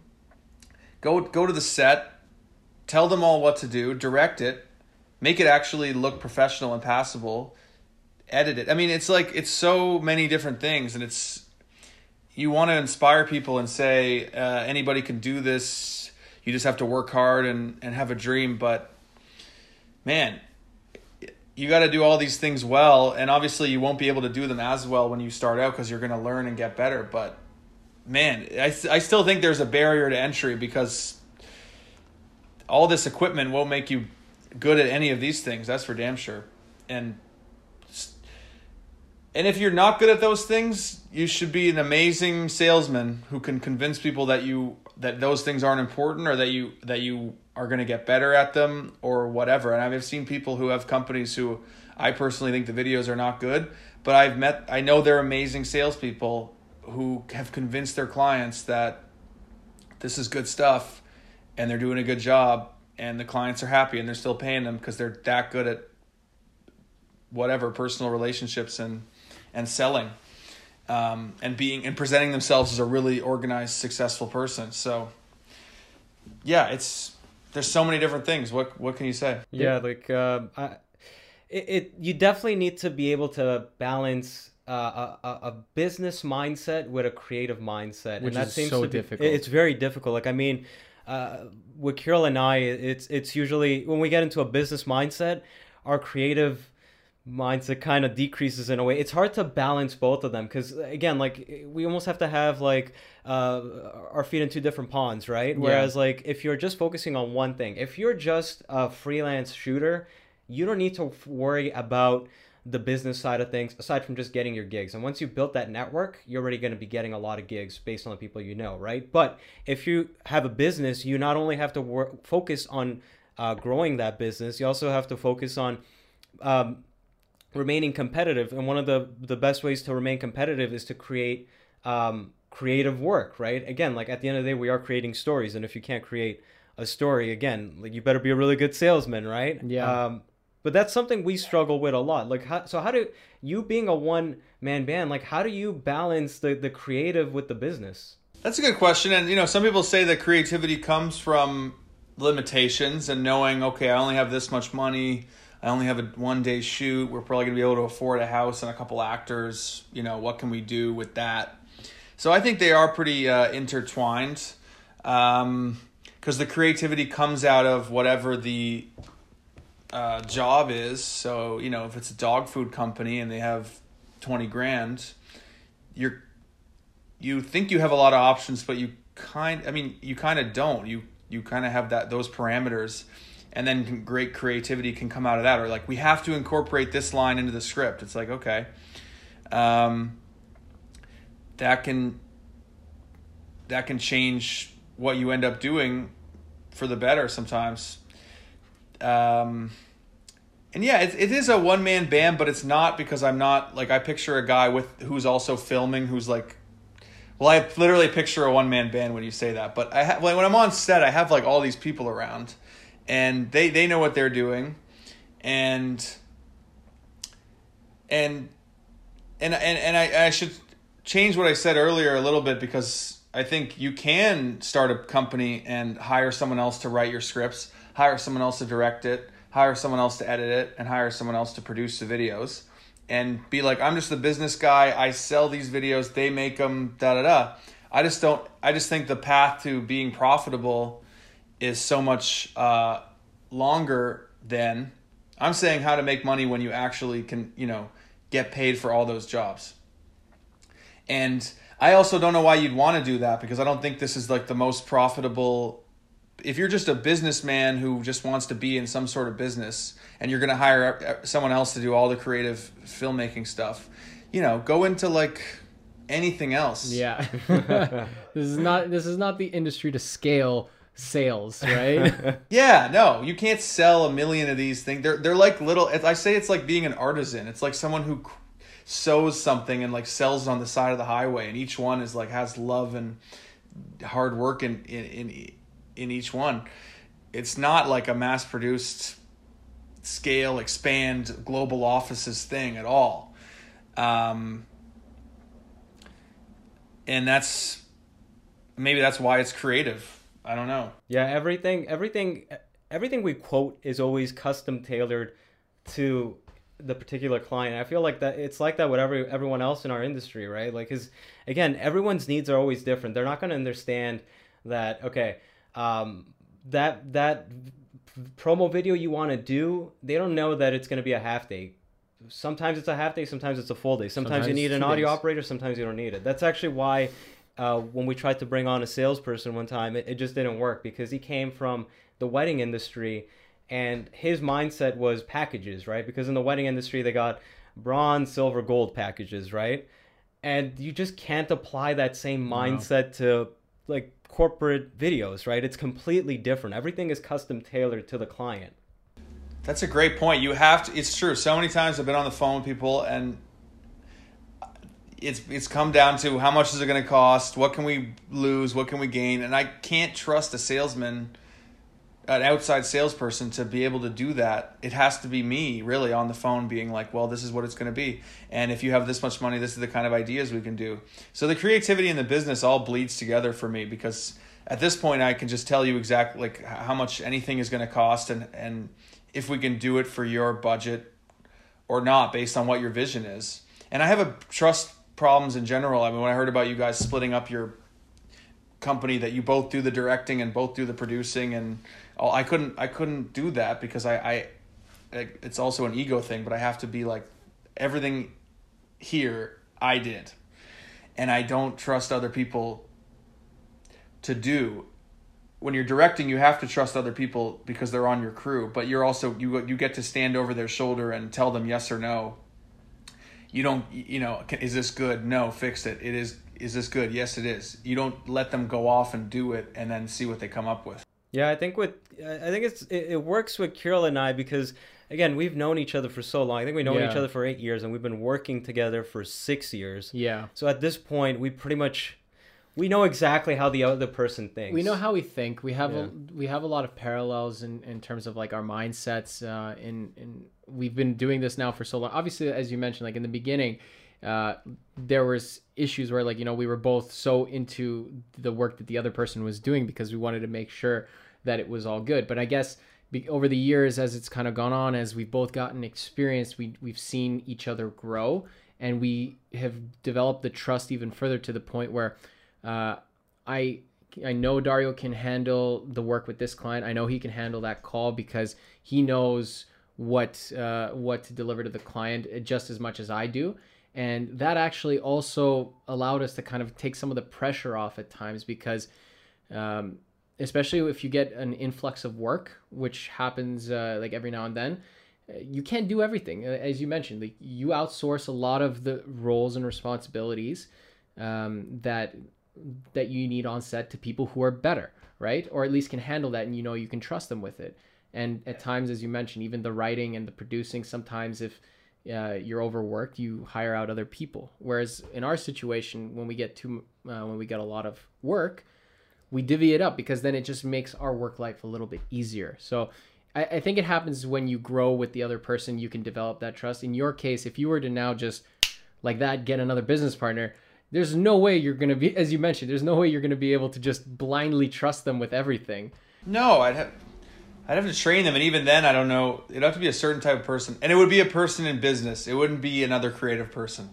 Go go to the set. Tell them all what to do. Direct it. Make it actually look professional and passable. Edit it. I mean, it's like it's so many different things, and it's you want to inspire people and say uh, anybody can do this. You just have to work hard and and have a dream. But man, you got to do all these things well and obviously you won't be able to do them as well when you start out because you're going to learn and get better but man I, I still think there's a barrier to entry because all this equipment won't make you good at any of these things that's for damn sure and and if you're not good at those things you should be an amazing salesman who can convince people that you that those things aren't important or that you that you are going to get better at them or whatever. And I've seen people who have companies who I personally think the videos are not good, but I've met, I know they're amazing salespeople who have convinced their clients that this is good stuff and they're doing a good job and the clients are happy and they're still paying them because they're that good at whatever personal relationships and and selling um, and being and presenting themselves as a really organized successful person so yeah it's there's so many different things. What what can you say? Yeah, like uh, I, it, it you definitely need to be able to balance uh, a, a business mindset with a creative mindset, which and that seems so be, difficult. It's very difficult. Like I mean, uh, with Kyrill and I, it's it's usually when we get into a business mindset, our creative mindset kind of decreases in a way. It's hard to balance both of them because again, like we almost have to have like uh, our feet in two different ponds, right? Whereas like if you're just focusing on one thing, if you're just a freelance shooter, you don't need to worry about the business side of things aside from just getting your gigs. And once you've built that network, you're already going to be getting a lot of gigs based on the people you know, right? But if you have a business, you not only have to work, focus on uh, growing that business, you also have to focus on um, remaining competitive. And one of the the best ways to remain competitive is to create um, creative work, right? Again, like at the end of the day, we are creating stories, and if you can't create a story, again, like you better be a really good salesman, right? Yeah. Um, but that's something we struggle with a lot. Like, how, so how do you being a one man band, like, how do you balance the the creative with the business? That's a good question, and you know, some people say that creativity comes from limitations and knowing, okay, I only have this much money I only have a one day shoot. We're probably going to be able to afford a house and a couple actors. You know, what can we do with that? So I think they are pretty uh, intertwined because um, the creativity comes out of whatever the uh, job is. So, you know, if it's a dog food company and they have 20 grand, you're you think you have a lot of options, but you kind I mean, you kind of don't. You you kind of have that those parameters and then great creativity can come out of that or like we have to incorporate this line into the script it's like okay um, that can that can change what you end up doing for the better sometimes um, and yeah it, it is a one-man band but it's not because i'm not like i picture a guy with who's also filming who's like well i literally picture a one-man band when you say that but i have like when i'm on set i have like all these people around and they they know what they're doing, and and and and, and I, I should change what I said earlier a little bit because I think you can start a company and hire someone else to write your scripts, hire someone else to direct it, hire someone else to edit it, and hire someone else to produce the videos. And be like, I'm just the business guy. I sell these videos. They make them. Da da da. I just don't. I just think the path to being profitable is so much uh, longer than I'm saying how to make money when you actually can, you know, get paid for all those jobs. And I also don't know why you'd want to do that because I don't think this is like the most profitable. If you're just a businessman who just wants to be in some sort of business and you're going to hire uh, someone else to do all the creative filmmaking stuff, you know, go into like anything else. Yeah. this is not this is not the industry to scale sales, right? yeah, no, you can't sell a million of these things. They're they're like little. I say it's like being an artisan. It's like someone who sews something and like sells on the side of the highway, and each one is like has love and hard work in in in, in each one. It's not like a mass produced scale expand global offices thing at all. Um, and that's maybe that's why it's creative I don't know. Yeah, everything, everything, everything we quote is always custom tailored to the particular client. I feel like that it's like that with every everyone else in our industry, right? Like, cause again, everyone's needs are always different. They're not going to understand that. Okay, um, that that promo video you want to do, they don't know that it's going to be a half day. Sometimes it's a half day, sometimes it's a full day. Sometimes, sometimes you need an audio days. operator, sometimes you don't need it. That's actually why uh, when we tried to bring on a salesperson one time, it, it just didn't work because he came from the wedding industry and his mindset was packages, right? Because in the wedding industry, they got bronze, silver, gold packages, right? And you just can't apply that same mindset to like corporate videos, right? It's completely different. Everything is custom tailored to the client. That's a great point. You have to, it's true. So many times I've been on the phone with people and it's it's come down to how much is it going to cost? What can we lose? What can we gain? And I can't trust a salesman, an outside salesperson, to be able to do that. It has to be me really on the phone, being like, "Well, this is what it's going to be." And if you have this much money, this is the kind of ideas we can do. So the creativity and the business all bleeds together for me because at this point I can just tell you exactly like how much anything is going to cost and and if we can do it for your budget or not based on what your vision is. And I have a trust problems in general. I mean, when I heard about you guys splitting up your company, that you both do the directing and both do the producing, and all, I couldn't, I couldn't do that because I, I, it's also an ego thing, but I have to be like everything here I did, and I don't trust other people to do. When you're directing, you have to trust other people because they're on your crew, but you're also you you get to stand over their shoulder and tell them yes or no. You don't you know is this good? No fix it. It is is this good yes it is you don't let them go off and do it and then see what they come up with yeah i think with i think it's it, it works with Kyrill and i because again we've known each other for so long i think we've known yeah. each other for eight years and we've been working together for six years yeah so at this point we pretty much we know exactly how the other person thinks. We know how we think. We have yeah. a we have a lot of parallels in, in terms of like our mindsets. Uh, in in we've been doing this now for so long. Obviously, as you mentioned, like in the beginning, uh, there was issues where like you know we were both so into the work that the other person was doing because we wanted to make sure that it was all good. But I guess be, over the years, as it's kind of gone on, as we've both gotten experience, we we've seen each other grow, and we have developed the trust even further to the point where uh, I I know Dario can handle the work with this client. I know he can handle that call because he knows what uh, what to deliver to the client just as much as I do. And that actually also allowed us to kind of take some of the pressure off at times because, um, especially if you get an influx of work, which happens uh, like every now and then, you can't do everything. As you mentioned, like you outsource a lot of the roles and responsibilities um, that that you need on set to people who are better, right? Or at least can handle that and you know you can trust them with it. And at times, as you mentioned, even the writing and the producing, sometimes if uh, you're overworked, you hire out other people. Whereas in our situation, when we get too, uh, when we get a lot of work, we divvy it up because then it just makes our work life a little bit easier. So I, I think it happens when you grow with the other person, you can develop that trust. In your case, if you were to now just like that get another business partner, there's no way you're going to be as you mentioned there's no way you're going to be able to just blindly trust them with everything no i'd have i'd have to train them and even then i don't know. It'd have to be a certain type of person and it would be a person in business. It wouldn't be another creative person.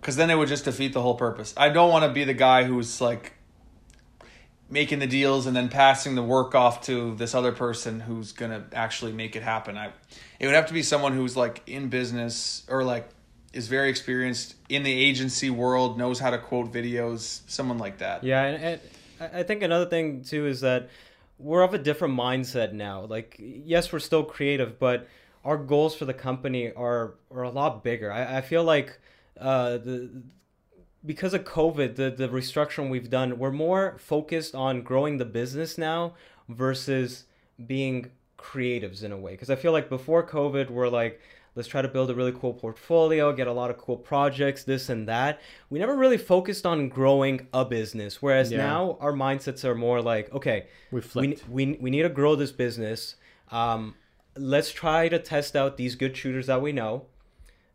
Because then it would just defeat the whole purpose. I don't want to be the guy who's like making the deals and then passing the work off to this other person who's to actually make it happen. I it would have to be someone who's like in business or like is very experienced in the agency world, knows how to quote videos, someone like that. Yeah, and, and I think another thing too is that we're of a different mindset now. Like, yes, we're still creative, but our goals for the company are are a lot bigger. I, I feel like uh, the because of COVID, the the restructuring we've done, we're more focused on growing the business now versus being creatives in a way. Because I feel like before COVID, we're like, let's try to build a really cool portfolio, get a lot of cool projects, this and that. We never really focused on growing a business. Whereas Yeah. now our mindsets are more like, okay, We we, we, we need to grow this business. Um, let's try to test out these good shooters that we know.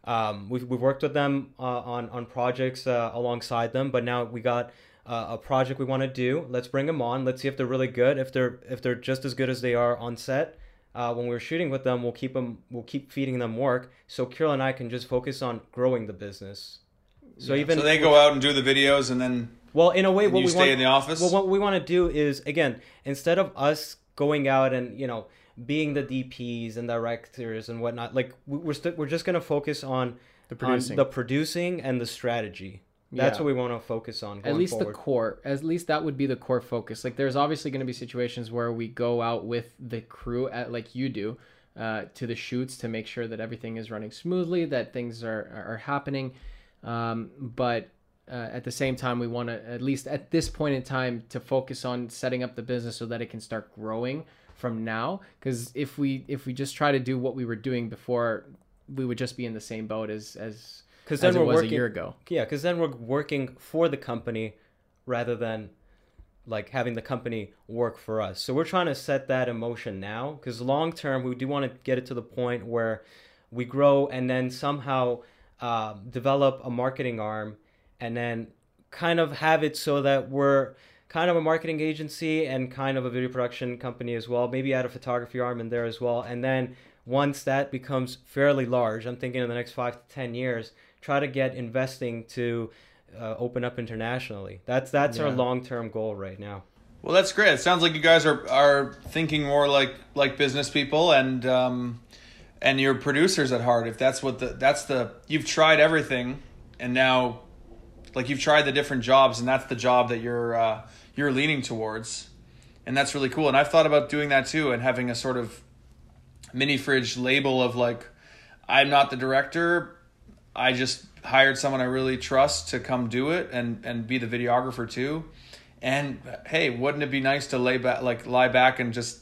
Um, we've, we've worked with them uh, on, on projects uh, alongside them, but now we got uh, a project we want to do. Let's bring them on. Let's see if they're really good. If they're if they're just as good as they are on set, uh, when we're shooting with them, we'll keep them. We'll keep feeding them work. So Kyrill and I can just focus on growing the business. So even So they go out and do the videos, and then well, in a way, what you we stay want, in the office. well, what we want to do is again, instead of us going out and you know being the DPs and directors and whatnot, like we- we're st- we're just gonna focus on The on producing. the producing and the strategy. That's Yeah. what we want to focus on. at least the core at least that would be the core focus like there's obviously going to be situations where we go out with the crew at like you do uh, to the shoots to make sure that everything is running smoothly that things are are happening um, but uh, at the same time we want to at least at this point in time to focus on setting up the business so that it can start growing from now because if we if we just try to do what we were doing before we would just be in the same boat as as because then we're working. a year ago Yeah, because then we're working for the company rather than like having the company work for us. So we're trying to set that in motion now because long term we do want to get it to the point where we grow and then somehow uh, develop a marketing arm and then kind of have it so that we're kind of a marketing agency and kind of a video production company as well. Maybe add a photography arm in there as well. And then once that becomes fairly large, I'm thinking in the next five to 10 years, try to get investing to uh, open up internationally. That's that's our long term goal right now. Well, that's great. It sounds like you guys are are thinking more like like business people and um, and you're producers at heart. If that's what the that's the you've tried everything and now like you've tried the different jobs and that's the job that you're uh, you're leaning towards, and that's really cool. And I've thought about doing that too and having a sort of Minifridge label of like I'm not the director. I just hired someone I really trust to come do it and and be the videographer too. And hey, wouldn't it be nice to lay back, like lie back and just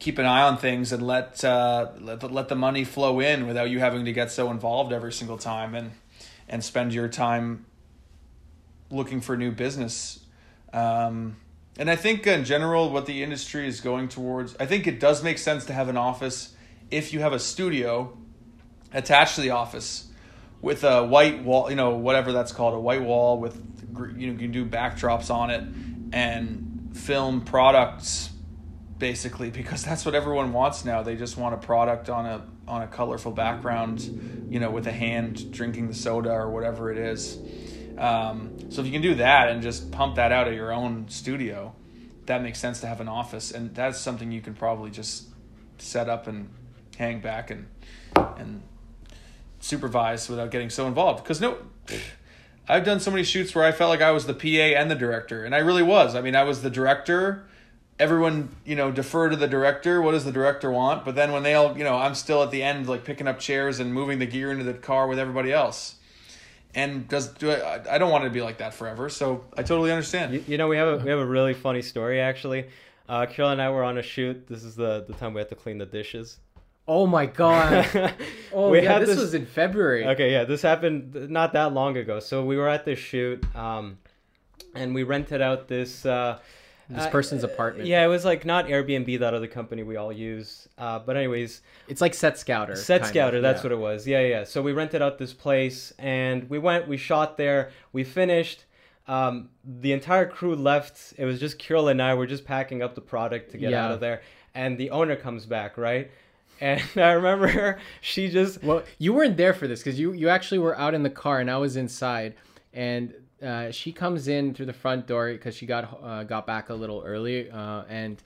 keep an eye on things and let uh, let the, let the money flow in without you having to get so involved every single time and and spend your time looking for new business. Um, and I think in general, what the industry is going towards, I think it does make sense to have an office if you have a studio attached to the office with a white wall, you know, whatever that's called, a white wall with, you know, you can do backdrops on it and film products basically because that's what everyone wants now. They just want a product on a on a colorful background, you know, with a hand drinking the soda or whatever it is. Um, so if you can do that and just pump that out of your own studio, that makes sense to have an office, and that's something you can probably just set up and hang back and and supervise without getting so involved. Because no, I've done so many shoots where I felt like I was the PA and the director, and I really was. I mean, I was the director. Everyone, you know, defer to the director. What does the director want? But then when they all, you know, I'm still at the end, like picking up chairs and moving the gear into the car with everybody else. And does do I? I don't want it to be like that forever. So I totally understand. You, you know, we have a we have a really funny story actually. Uh, Kyrill and I were on a shoot. This is the the time we had to clean the dishes. Oh my god oh yeah this, this- was in february Okay, yeah, this happened not that long ago. So we were at this shoot, um, and we rented out this. Uh, this uh, person's apartment Yeah, it was like not Airbnb, that other company we all use. Uh, but anyways, it's like set scouter Set kind of, that's yeah. what it was. Yeah, yeah. So we rented out this place and we went, we shot there, we finished. Um, the entire crew left. It was just Kyrill and I. We're just packing up the product to get Yeah. out of there. And the owner comes back, right? And I remember she just Well, you weren't there for this because you you actually were out in the car and I was inside, and uh, she comes in through the front door because she got uh, got back a little early, uh, and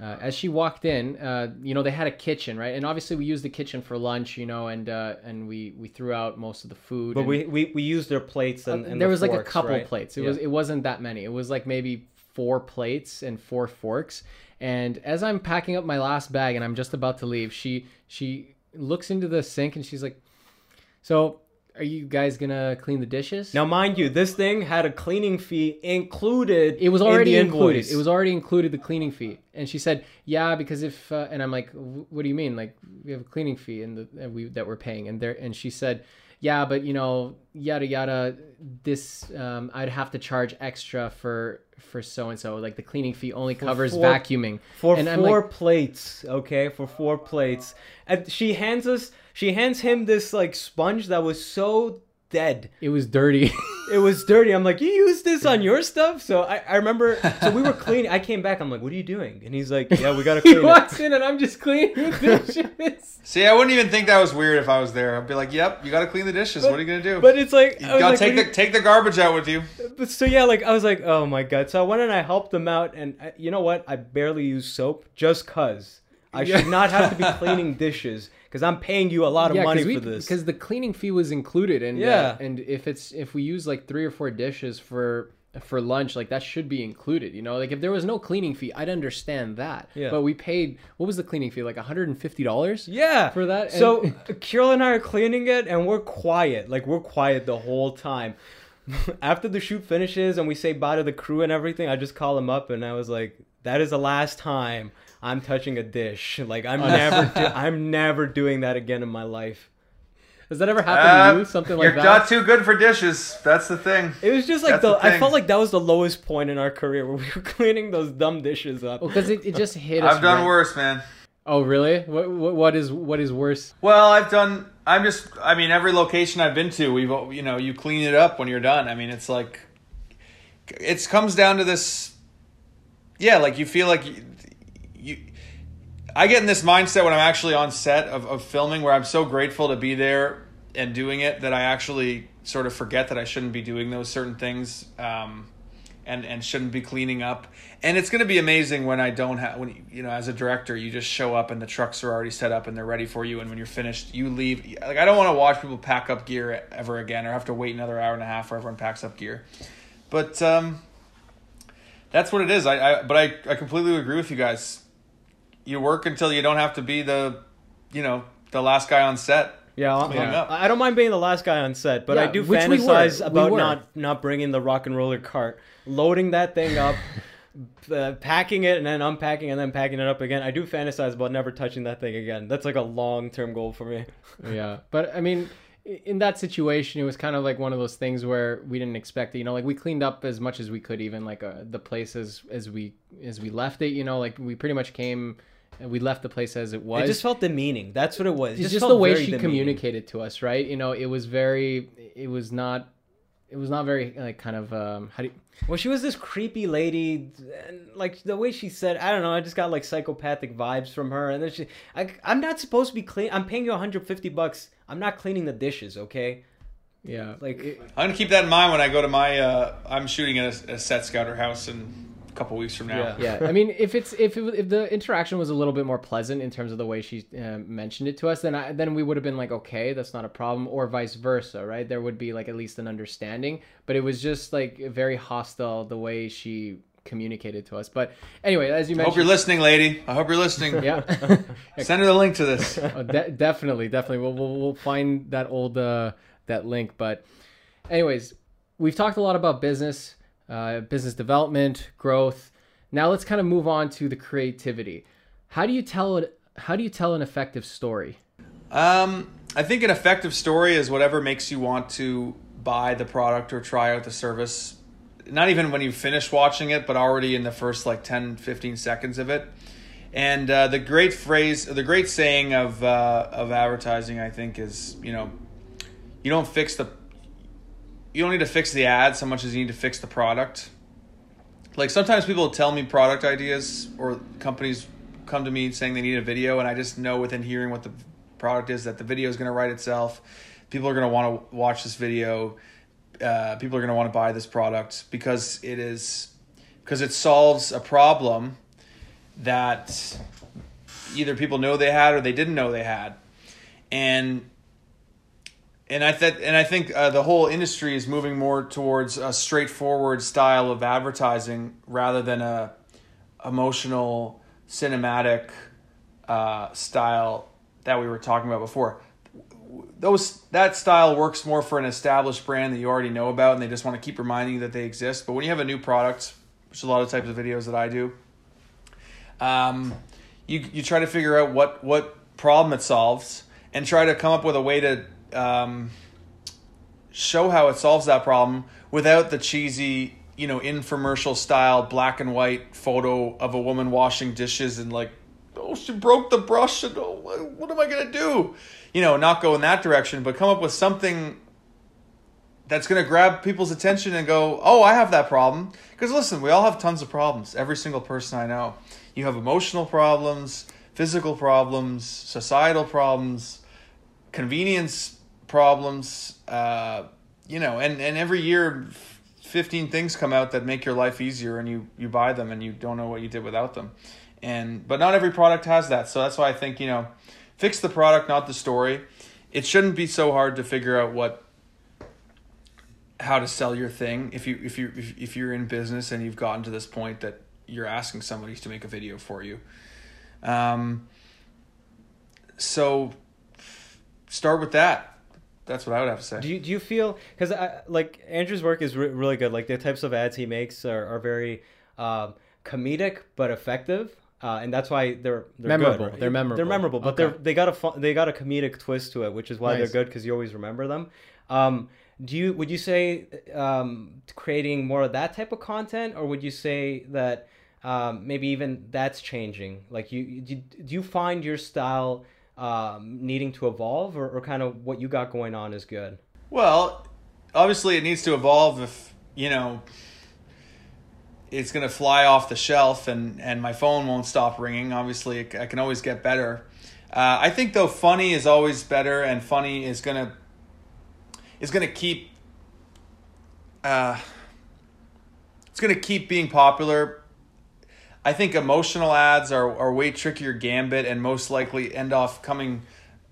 uh, as she walked in, uh, you know, they had a kitchen, right? And obviously, we used the kitchen for lunch, you know, and uh, and we we threw out most of the food. But and, we, we we used their plates and, and there the was like a couple right? plates. It Yeah. was it wasn't that many. It was like maybe four plates and four forks. And as I'm packing up my last bag and I'm just about to leave, she she looks into the sink and she's like, "So, are you guys gonna clean the dishes?" Now, mind you, this thing had a cleaning fee included. It was in already the included. It was already included the cleaning fee. And she said, "Yeah, because if," uh, and I'm like, "What do you mean? Like we have a cleaning fee and the and we that we're paying?" And there, and she said, "Yeah, but you know, yada yada. This um, I'd have to charge extra for for so and so. Like the cleaning fee only covers four- vacuuming for and four like, plates. Okay, for four plates, and she hands us. She hands him this like sponge that was so dead. It was dirty. It was dirty. I'm like, you used this on your stuff? So I, I remember. So we were cleaning. I came back. I'm like, what are you doing? And he's like, yeah, we gotta he clean it. walks in and I'm just cleaning the dishes. See, I wouldn't even think that was weird if I was there. I'd be like, "Yep, you got to clean the dishes. what are you gonna do? But it's like, you gotta like, take what the take the garbage out with you." you- But so yeah, like I was like, oh my god. So I went and I helped them out, and I, you know what? I barely use soap just cause. I Yeah. should not have to be cleaning dishes because I'm paying you a lot of money for this. because the cleaning fee was included and Yeah. uh, and if it's if we use like three or four dishes for for lunch like that should be included you know like if there was no cleaning fee i'd understand that Yeah. but we paid what was the cleaning fee like $150 Yeah. for that So And- Kyrill and I are cleaning it, and we're quiet. Like we're quiet the whole time. After the shoot finishes and we say bye to the crew and everything, I just call him up and I was like, "That is the last time I'm touching a dish. Like I'm never, do- I'm never doing that again in my life." Does that ever happen to Uh, you? Something like that. you're not too good for dishes. That's the thing. It was just like That's the, the I felt like that was the lowest point in our career where we were cleaning those dumb dishes up. because it, it just hit us. I've done right- worse, man. Oh, really? What, what what is what is worse? Well, I've done. I'm just. I mean, every location I've been to, we've. You know, you clean it up when you're done. I mean, it's like. It comes down to this. Yeah, like you feel like you. I get in this mindset when I'm actually on set of, of filming where I'm so grateful to be there and doing it that I actually sort of forget that I shouldn't be doing those certain things. Um, and and shouldn't be cleaning up. And it's going to be amazing when I don't have when you know as a director you just show up and the trucks are already set up and they're ready for you and when you're finished you leave. Like I don't want to watch people pack up gear ever again or have to wait another hour and a half where everyone packs up gear. But um that's what it is. I, I but I I completely agree with you guys. You work until you don't have to be the you know the last guy on set. Yeah, I- I don't mind being the last guy on set, but I do which we were. fantasize We about were. not not bringing the rock and roller cart, loading that thing up, uh, packing it, and then unpacking and then packing it up again. I do fantasize about never touching that thing again. That's like a long term goal for me. yeah but i mean in that situation it was kind of like one of those things where we didn't expect it you know like we cleaned up as much as we could even like uh, the place as as we as we left it you know like we pretty much came we left the place as it was It just felt demeaning. That's what it was. It it's just felt the way she demeaning. communicated to us right you know it was very it was not it was not very like kind of um how do you, Well, she was this creepy lady, and like the way she said, I don't know. I just got like psychopathic vibes from her. And then she, I, I'm not supposed to be clean. I'm paying you 150 bucks. I'm not cleaning the dishes, okay? yeah Like, it- I'm gonna keep that in mind when I go to my. Uh, I'm shooting at a, a set scouter house in a couple weeks from now. Yeah. yeah i mean if it's if it, if the interaction was a little bit more pleasant in terms of the way she uh, mentioned it to us then I, then we would have been like okay that's not a problem or vice versa right there would be like at least an understanding but it was just like very hostile the way she communicated to us but anyway as you mentioned, I hope you're listening, lady. I hope you're listening. yeah Send her the link to this. Oh, de- definitely, definitely. We'll, we'll we'll find that old uh, that link. But, anyways, we've talked a lot about business, uh, business development, growth. Now let's kind of move on to the creativity. How do you tell it? How do you tell an effective story? Um, I think an effective story is whatever makes you want to buy the product or try out the service. Not even when you finish watching it, but already in the first like 10, 15 seconds of it. And uh, the great phrase, the great saying of uh, of advertising, I think, is you know, you don't fix the, you don't need to fix the ad so much as you need to fix the product. Like sometimes people tell me product ideas or companies come to me saying they need a video, and I just know within hearing what the product is that the video is going to write itself. People are going to want to watch this video. Uh, people are going to want to buy this product because it is because it solves a problem that either people know they had or they didn't know they had, and and I th- and I think uh, the whole industry is moving more towards a straightforward style of advertising rather than a emotional cinematic uh, style that we were talking about before. Those that style works more for an established brand that you already know about, and they just want to keep reminding you that they exist. But when you have a new product, which is a lot of types of videos that I do, um, you you try to figure out what what problem it solves and try to come up with a way to um, show how it solves that problem without the cheesy, you know, infomercial style black and white photo of a woman washing dishes and like, oh, she broke the brush and oh, what am I gonna do? You know, not go in that direction, but come up with something that's gonna grab people's attention and go, oh, I have that problem. Because listen, we all have tons of problems. Every single person I know. You have emotional problems, physical problems, societal problems, convenience problems. Uh, you know, and and every year, fifteen things come out that make your life easier, and you you buy them, and you don't know what you did without them. And but not every product has that, so that's why I think you know, fix the product, not the story. It shouldn't be so hard to figure out what how to sell your thing if you if you if, if you're in business and you've gotten to this point that you're asking somebody to make a video for you um so start with that that's what I would have to say. Do you, do you feel because like Andrew's work is re- really good. Like the types of ads he makes are, are very um, comedic but effective. Uh, and that's why they're, they're memorable. Good, right? They're memorable. They're memorable, but okay. they're they got a fun, they got a comedic twist to it, which is why nice. they're good because you always remember them. Um, do you would you say um, creating more of that type of content, or would you say that um, maybe even that's changing? Like you, do, do you find your style? Um, needing to evolve, or, or kind of what you got going on is good? Well, obviously it needs to evolve if you know it's going to fly off the shelf and and my phone won't stop ringing. Obviously, I can always get better. Uh, I think though funny is always better, and funny is gonna is gonna keep. Uh, it's gonna keep being popular I think emotional ads are, are way trickier gambit and most likely end off coming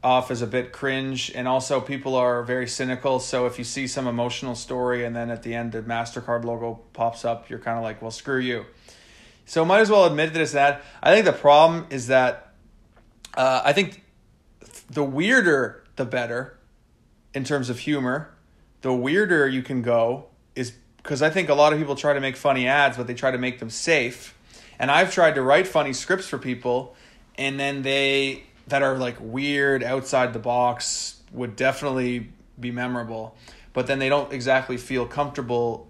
off as a bit cringe. And also, people are very cynical. So if you see some emotional story and then at the end the MasterCard logo pops up, you're kind of like, well, screw you. So might as well admit that it's that. I think the problem is that uh, I think the weirder the better in terms of humor. The weirder you can go is because I think a lot of people try to make funny ads, but they try to make them safe and I've tried to write funny scripts for people, and then they that are like weird outside the box would definitely be memorable, but then they don't exactly feel comfortable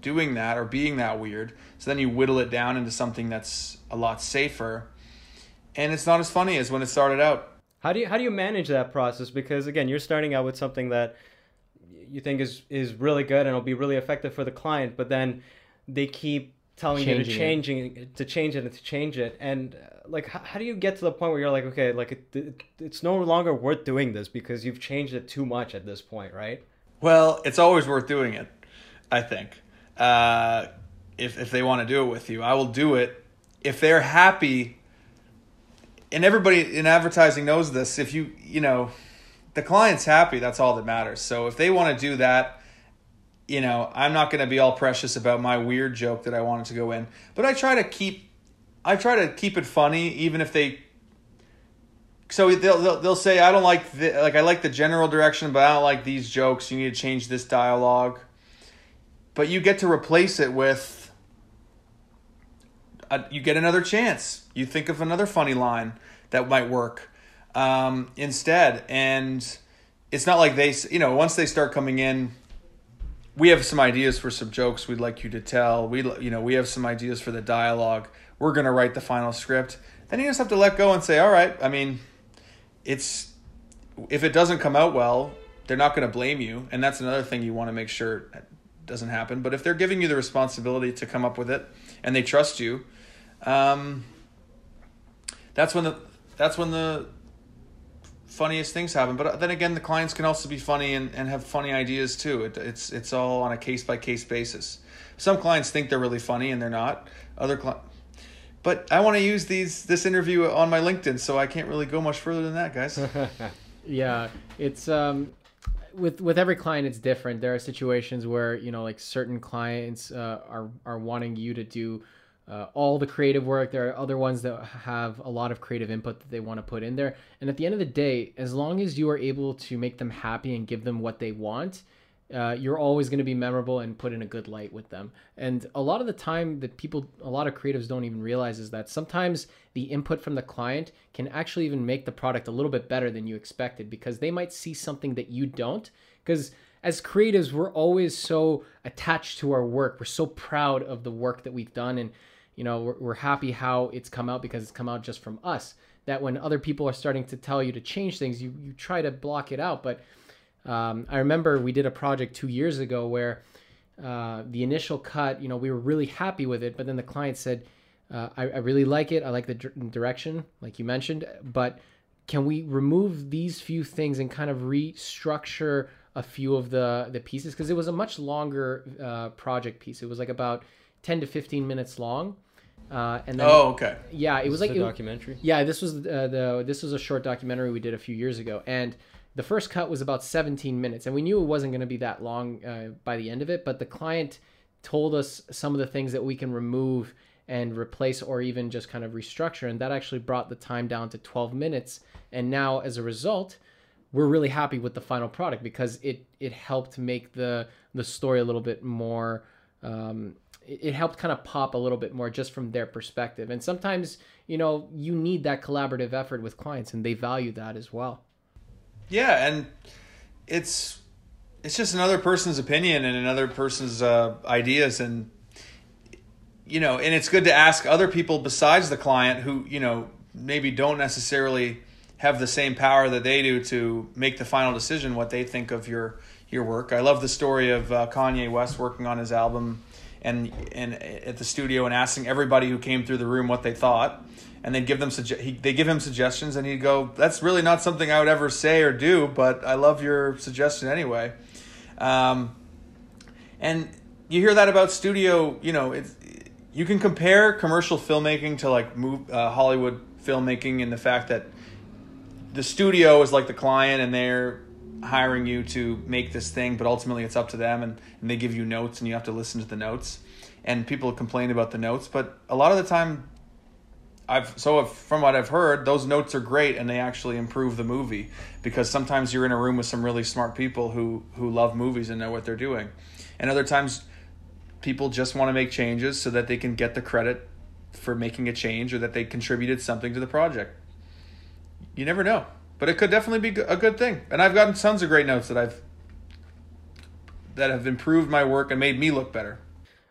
doing that or being that weird. So then you whittle it down into something that's a lot safer, and it's not as funny as when it started out. How do you how do you manage that process? Because again, you're starting out with something that you think is is really good and it'll be really effective for the client, but then they keep telling you to changing it. to change it and to change it. And uh, like how, how, do you get to the point where you're like okay like it, it, it's no longer worth doing this because you've changed it too much at this point right? Well it's always worth doing it i think. Uh, if, if they want to do it with you i will do it. If they're happy and everybody in advertising knows this if you you know the client's happy that's all that matters. So if they want to do that you know, I'm not going to be all precious about my weird joke that I wanted to go in, but I try to keep, I try to keep it funny, even if they. So they'll they'll, they'll say I don't like the like I like the general direction, but I don't like these jokes. You need to change this dialogue, but you get to replace it with. A, you get another chance. You think of another funny line that might work um, instead, and it's not like they you know once they start coming in we have some ideas for some jokes we'd like you to tell. We you know we have some ideas for the dialogue. We're gonna write the final script. Then you just have to let go and say, all right. I mean, it's if it doesn't come out well, they're not gonna blame you, and that's another thing you want to make sure doesn't happen. But if they're giving you the responsibility to come up with it and they trust you, um, that's when the that's when the funniest things happen. But then again, the clients can also be funny and, and have funny ideas too. It, it's it's all on a case by case basis. Some clients think they're really funny and they're not. Other clients. but I want to use these this interview on my LinkedIn, so I can't really go much further than that, guys. yeah, it's um, with with every client it's different. There are situations where you know like certain clients uh, are are wanting you to do uh, all the creative work. There are other ones that have a lot of creative input that they want to put in there. And at the end of the day, as long as you are able to make them happy and give them what they want, uh, you're always going to be memorable and put in a good light with them. And a lot of the time, that people, a lot of creatives don't even realize is that sometimes the input from the client can actually even make the product a little bit better than you expected because they might see something that you don't. Because as creatives, we're always so attached to our work. We're so proud of the work that we've done, and you know, we're, we're happy how it's come out because it's come out just from us. That when other people are starting to tell you to change things, you you try to block it out, but um, I remember we did a project two years ago where uh, the initial cut, you know, we were really happy with it, but then the client said, uh, I, I, really like it. I like the d- direction, like you mentioned, but can we remove these few things and kind of restructure a few of the the pieces? Because it was a much longer uh, project piece. It was like about 10 to 15 minutes long. Uh, and then, oh, okay. Yeah, it was like a documentary. Yeah, this was uh, the this was a short documentary we did a few years ago, and the first cut was about 17 minutes, and we knew it wasn't going to be that long uh, by the end of it. But the client told us some of the things that we can remove and replace, or even just kind of restructure, and that actually brought the time down to 12 minutes. And now, as a result, we're really happy with the final product because it it helped make the the story a little bit more. Um, it, helped kind of pop a little bit more just from their perspective. And sometimes, you know, you need that collaborative effort with clients, and they value that as well. Yeah, and it's it's just another person's opinion and another person's uh, ideas, and you know, and it's good to ask other people besides the client who you know maybe don't necessarily have the same power that they do to make the final decision what they think of your your work. I love the story of uh, Kanye West working on his album and and at the studio and asking everybody who came through the room what they thought. And they'd give them suge- he, they give him suggestions and he'd go that's really not something i would ever say or do but i love your suggestion anyway. Um, and you hear that about studio you know it's, you can compare commercial filmmaking to like move, uh, hollywood filmmaking in the fact that the studio is like the client and they're hiring you to make this thing but ultimately it's up to them and, and they give you notes and you have to listen to the notes. And people complain about the notes but a lot of the time I've so if, from what I've heard, those notes are great and they actually improve the movie because sometimes you're in a room with some really smart people who who love movies and know what they're doing, and other times people just want to make changes so that they can get the credit for making a change or that they contributed something to the project. You never know, but it could definitely be a good thing. And I've gotten tons of great notes that I've that have improved my work and made me look better.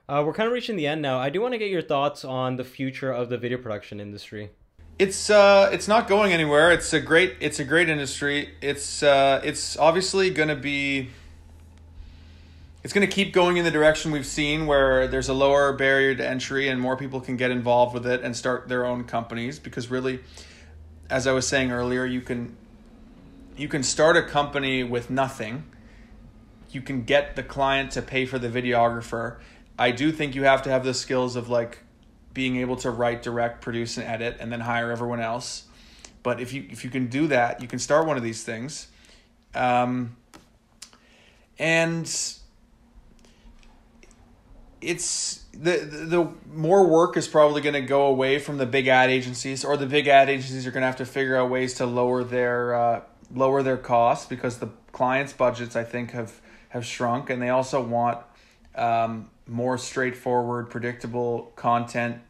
Uh, we're kind of reaching the end now. I do want to get your thoughts on the future of the video production industry. It's uh, it's not going anywhere. It's a great, it's a great industry. It's uh, it's obviously going to be. It's going to keep going in the direction we've seen, where there's a lower barrier to entry and more people can get involved with it and start their own companies. Because really, as I was saying earlier, you can you can start a company with nothing. You can get the client to pay for the videographer I do think you have to have the skills of like being able to write, direct, produce, and edit, and then hire everyone else. But if you if you can do that, you can start one of these things. Um, and it's the, the, the more work is probably going to go away from the big ad agencies, or the big ad agencies are going to have to figure out ways to lower their uh, lower their costs because the clients' budgets I think have have shrunk, and they also want um, more straightforward, predictable content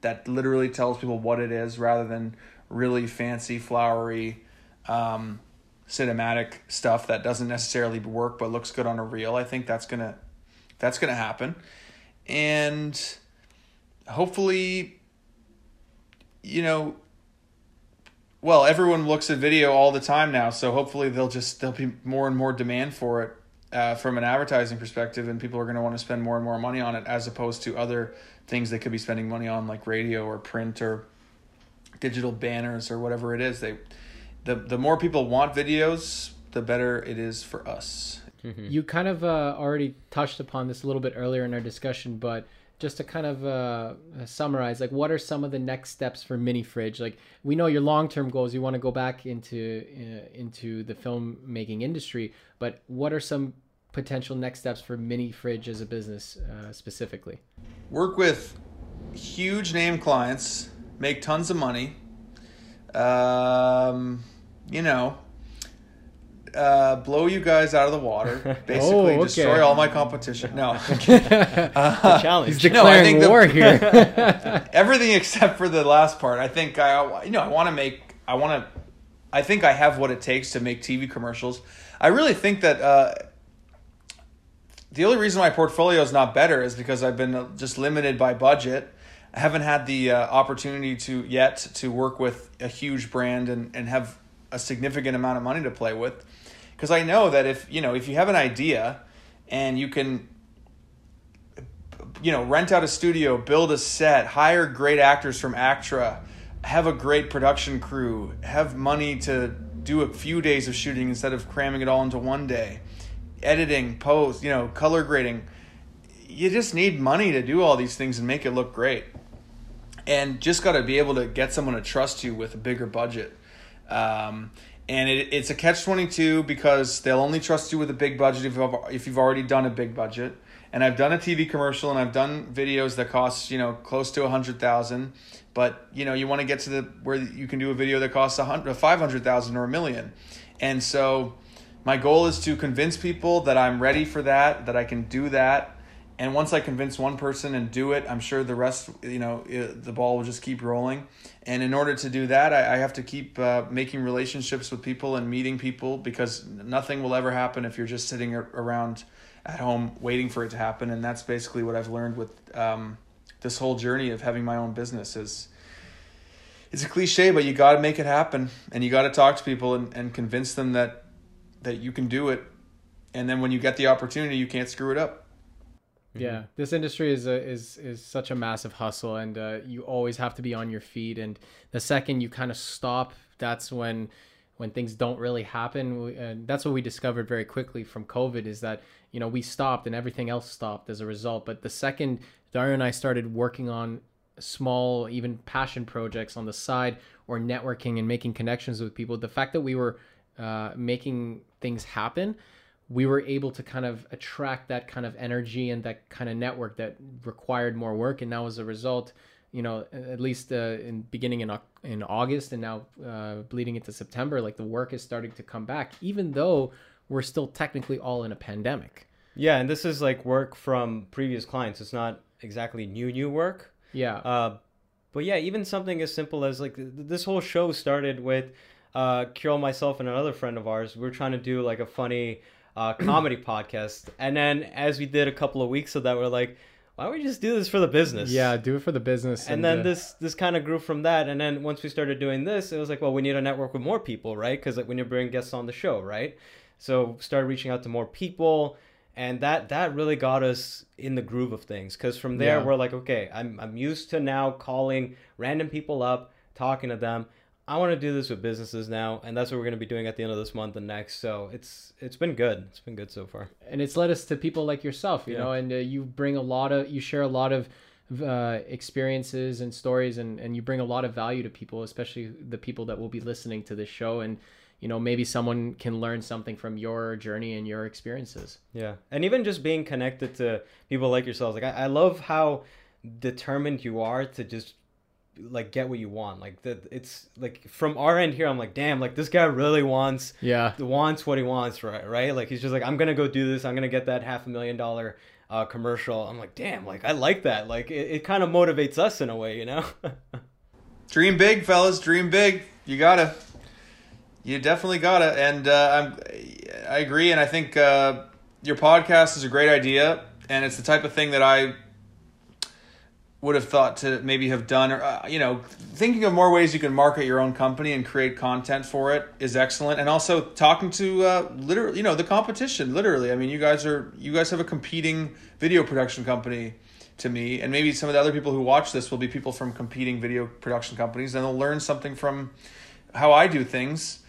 that literally tells people what it is rather than really fancy, flowery, um, cinematic stuff that doesn't necessarily work but looks good on a reel. I think that's gonna that's gonna happen, and hopefully, you know. Well, everyone looks at video all the time now, so hopefully they'll just there'll be more and more demand for it uh, from an advertising perspective, and people are going to want to spend more and more money on it as opposed to other things they could be spending money on, like radio or print or digital banners or whatever it is. They, the the more people want videos, the better it is for us. Mm-hmm. You kind of uh, already touched upon this a little bit earlier in our discussion, but just to kind of uh, summarize, like what are some of the next steps for Minifridge? Like we know your long-term goals, you want to go back into uh, into the filmmaking industry, but what are some potential next steps for Minifridge as a business uh, specifically? Work with huge name clients, make tons of money. Um, you know, uh, blow you guys out of the water. Basically, Oh, okay. destroy all my competition. No, The challenge. He's No, I declaring think the- war here. everything except for the last part. I think I, you know, I want to make. I want to. I think I have what it takes to make TV commercials. I really think that uh, the only reason my portfolio is not better is because I've been uh, just limited by budget. I haven't had the uh, opportunity to yet to work with a huge brand and, and have a significant amount of money to play with. Because I know that if you know if you have an idea and you can you know, rent out a studio, build a set, hire great actors from ACTRA, have a great production crew, have money to do a few days of shooting instead of cramming it all into one day, editing, post, you know, color grading. You just need money to do all these things and make it look great. And just got to be able to get someone to trust you with a bigger budget. Um, and it, it's a catch 22 because they'll only trust you with a big budget if you've, if you've already done a big budget. And I've done a TV commercial and I've done videos that cost you know close to a hundred thousand, but you know you want to get to the where you can do a video that costs a hundred, five hundred thousand or a million, and so my goal is to convince people that I'm ready for that, that I can do that, and once I convince one person and do it, I'm sure the rest you know the ball will just keep rolling. And in order to do that, I, I have to keep uh, making relationships with people and meeting people because nothing will ever happen if you're just sitting around at home waiting for it to happen. And that's basically what i've learned with um, this whole journey of having my own business is it's a cliche but you got to make it happen. And you got to talk to people and, and convince them that that you can do it. And then when you get the opportunity you can't screw it up Yeah, this industry is a, is is such a massive hustle, and uh, you always have to be on your feet. And the second you kind of stop, that's when when things don't really happen. We- And that's what we discovered very quickly from COVID is that you know we stopped and everything else stopped as a result. But the second Dario and I started working on small, even passion projects on the side or networking and making connections with people, the fact that we were uh, making things happen we were able to kind of attract that kind of energy and that kind of network that required more work and now as a result you know at least uh, in beginning in in August and now uh, bleeding into September like the work is starting to come back even though we're still technically all in a pandemic Yeah, and this is like work from previous clients. It's not exactly new new work. yeah Uh, but yeah, even something as simple as like th- this whole show started with uh, Kyrill, myself, and another friend of ours. We are trying to do like a funny uh, comedy podcast, and then as we did a couple of weeks of that, we're like, why don't we just do this for the business? yeah do it for the business And then uh, this this kind of grew from that, and then once we started doing this, it was like, well, we need a network with more people, right? Because like when you bring guests on the show, right? So started reaching out to more people, and that that really got us in the groove of things. Because from there, Yeah. we're like, okay, I'm I'm used to now calling random people up, talking to them. I want to do this with businesses now, and that's what we're going to be doing at the end of this month and next. So it's it's been good. It's been good so far. and it's led us to people like yourself you Yeah. know and uh, you bring a lot of you share a lot of uh, experiences and stories and, and you bring a lot of value to people especially the people that will be listening to this show and you know maybe someone can learn something from your journey and your experiences Yeah, and even just being connected to people like yourselves, like I, I love how determined you are to just like get what you want. Like that, it's like from our end here, I'm like, damn, like this guy really wants yeah wants what he wants, right? Right? Like he's just like, I'm gonna go do this. I'm gonna get that half a million dollar uh, commercial. I'm like, damn, like I like that. Like it, it kind of motivates us in a way, you know? dream big fellas dream big you gotta you definitely gotta and uh, i'm i agree and i think uh, your podcast is a great idea and it's the type of thing that i would have thought to maybe have done or uh, you know thinking of more ways you can market your own company and create content for it is excellent. And also talking to uh, literally you know the competition literally. I mean you guys are you guys have a competing video production company to me and maybe some of the other people who watch this will be people from competing video production companies and they'll learn something from how i do things.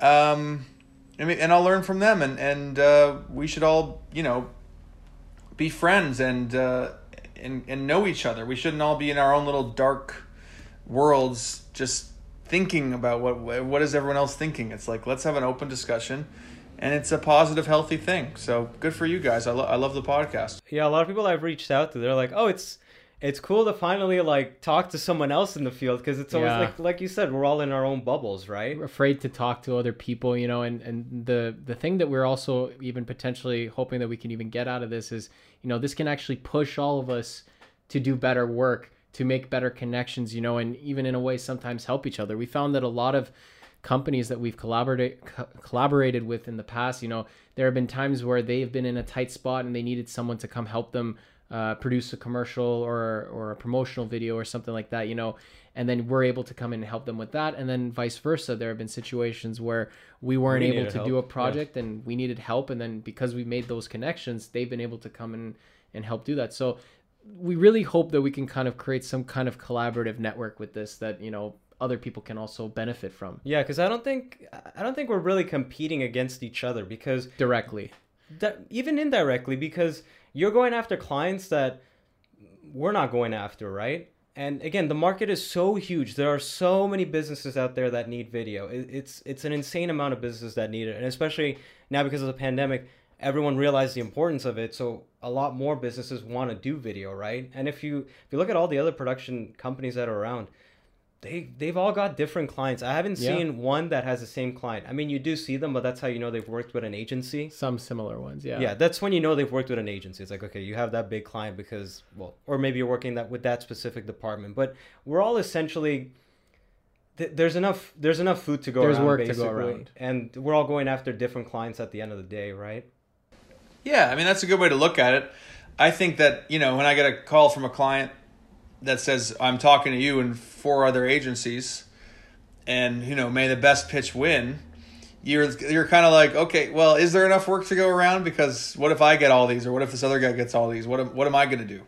Um, I mean, and I'll learn from them, and and uh, we should all, you know, be friends and uh, and, and know each other. We shouldn't all be in our own little dark worlds just thinking about what what is everyone else thinking. It's like let's have an open discussion and it's a positive healthy thing. So good for you guys. I, lo- I love the podcast. Yeah, a lot of people I've reached out to, they're like, "Oh, it's it's cool to finally like talk to someone else in the field because it's always Yeah. like like you said, we're all in our own bubbles, right?" We're afraid to talk to other people, you know, and, and the the thing that we're also even potentially hoping that we can even get out of this is, you know, this can actually push all of us to do better work, to make better connections, you know, and even in a way sometimes help each other. We found that a lot of companies that we've collaborated co- collaborated with in the past, you know, there have been times where they've been in a tight spot and they needed someone to come help them uh, produce a commercial or or a promotional video or something like that, you know, and then we're able to come in and help them with that, and then vice versa. There have been situations where we weren't We able to help, do a yeah. project and we needed help, and then because we made those connections, they've been able to come in and help do that. So we really hope that we can kind of create some kind of collaborative network with this that you know other people can also benefit from Yeah, because I don't think I don't think we're really competing against each other because directly. that even indirectly because you're going after clients that we're not going after, right? And again, the market is so huge. There are so many businesses out there that need video. It's it's an insane amount of businesses that need it, and especially now because of the pandemic, everyone realized the importance of it. So a lot more businesses want to do video, right? And if you if you look at all the other production companies that are around, they they've all got different clients. I haven't Yeah. seen one that has the same client. I mean, you do see them, but that's how you know they've worked with an agency. Some similar ones, yeah. Yeah, that's when you know they've worked with an agency. It's like, okay, you have that big client because, well, or maybe you're working that with that specific department. But we're all essentially th- there's enough there's enough food to go There's around, work to go around. and we're all going after different clients at the end of the day, right? Yeah, I mean that's a good way to look at it. I think that you know when I get a call from a client that says I'm talking to you and four other agencies, and you know may the best pitch win. You're you're kind of like okay, well, is there enough work to go around? Because what if I get all these, or what if this other guy gets all these? What am, what am I going to do?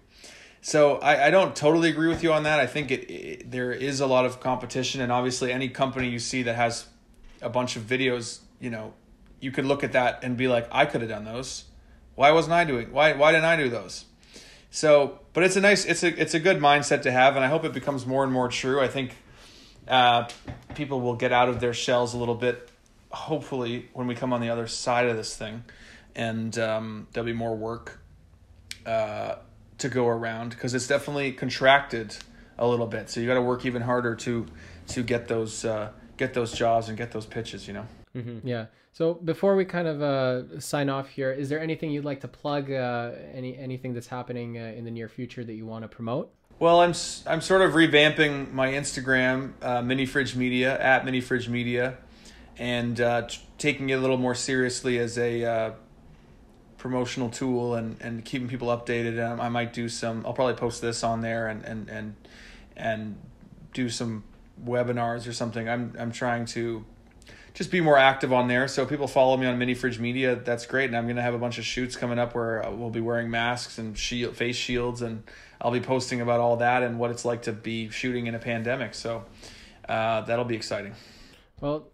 So I, I don't totally agree with you on that. I think it, it there is a lot of competition, and obviously any company you see that has a bunch of videos, you know, you could look at that and be like, I could have done those. Why wasn't I doing? Why why didn't I do those? So, but it's a nice, it's a it's a good mindset to have, and I hope it becomes more and more true. I think uh, people will get out of their shells a little bit, hopefully, when we come on the other side of this thing, and um, there'll be more work uh, to go around because it's definitely contracted a little bit. So you got to work even harder to to get those uh, get those jobs and get those pitches. You know. Yeah. So before we kind of uh, sign off here, is there anything you'd like to plug? Uh, any anything that's happening uh, in the near future that you want to promote? Well, I'm I'm sort of revamping my Instagram, uh, Minifridge Media at Minifridge Media, and uh, t- taking it a little more seriously as a uh, promotional tool and, and keeping people updated. Um, I might do some. I'll probably post this on there and and and and do some webinars or something. I'm I'm trying to just be more active on there. So people follow me on Minifridge Media, that's great. And I'm to have a bunch of shoots coming up where uh, we'll be wearing masks and shield, face shields, and I'll be posting about all that and what it's like to be shooting in a pandemic. So uh, that'll be exciting. Well,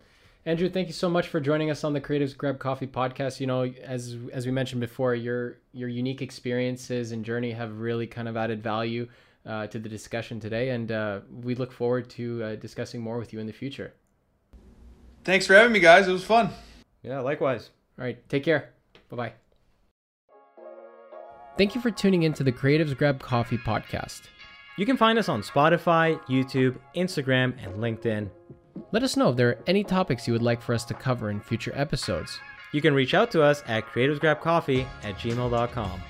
Andrew, thank you so much for joining us on the Creatives Grab Coffee podcast. You know, as as we mentioned before, your your unique experiences and journey have really kind of added value uh, to the discussion today, and uh, we look forward to uh, discussing more with you in the future. Thanks for having me, guys. It was fun. Yeah, likewise. All right, take care. Bye bye. Thank you for tuning in to the Creatives Grab Coffee podcast. You can find us on Spotify, YouTube, Instagram, and LinkedIn. Let us know if there are any topics you would like for us to cover in future episodes. You can reach out to us at creativesgrabcoffee at gmail.com.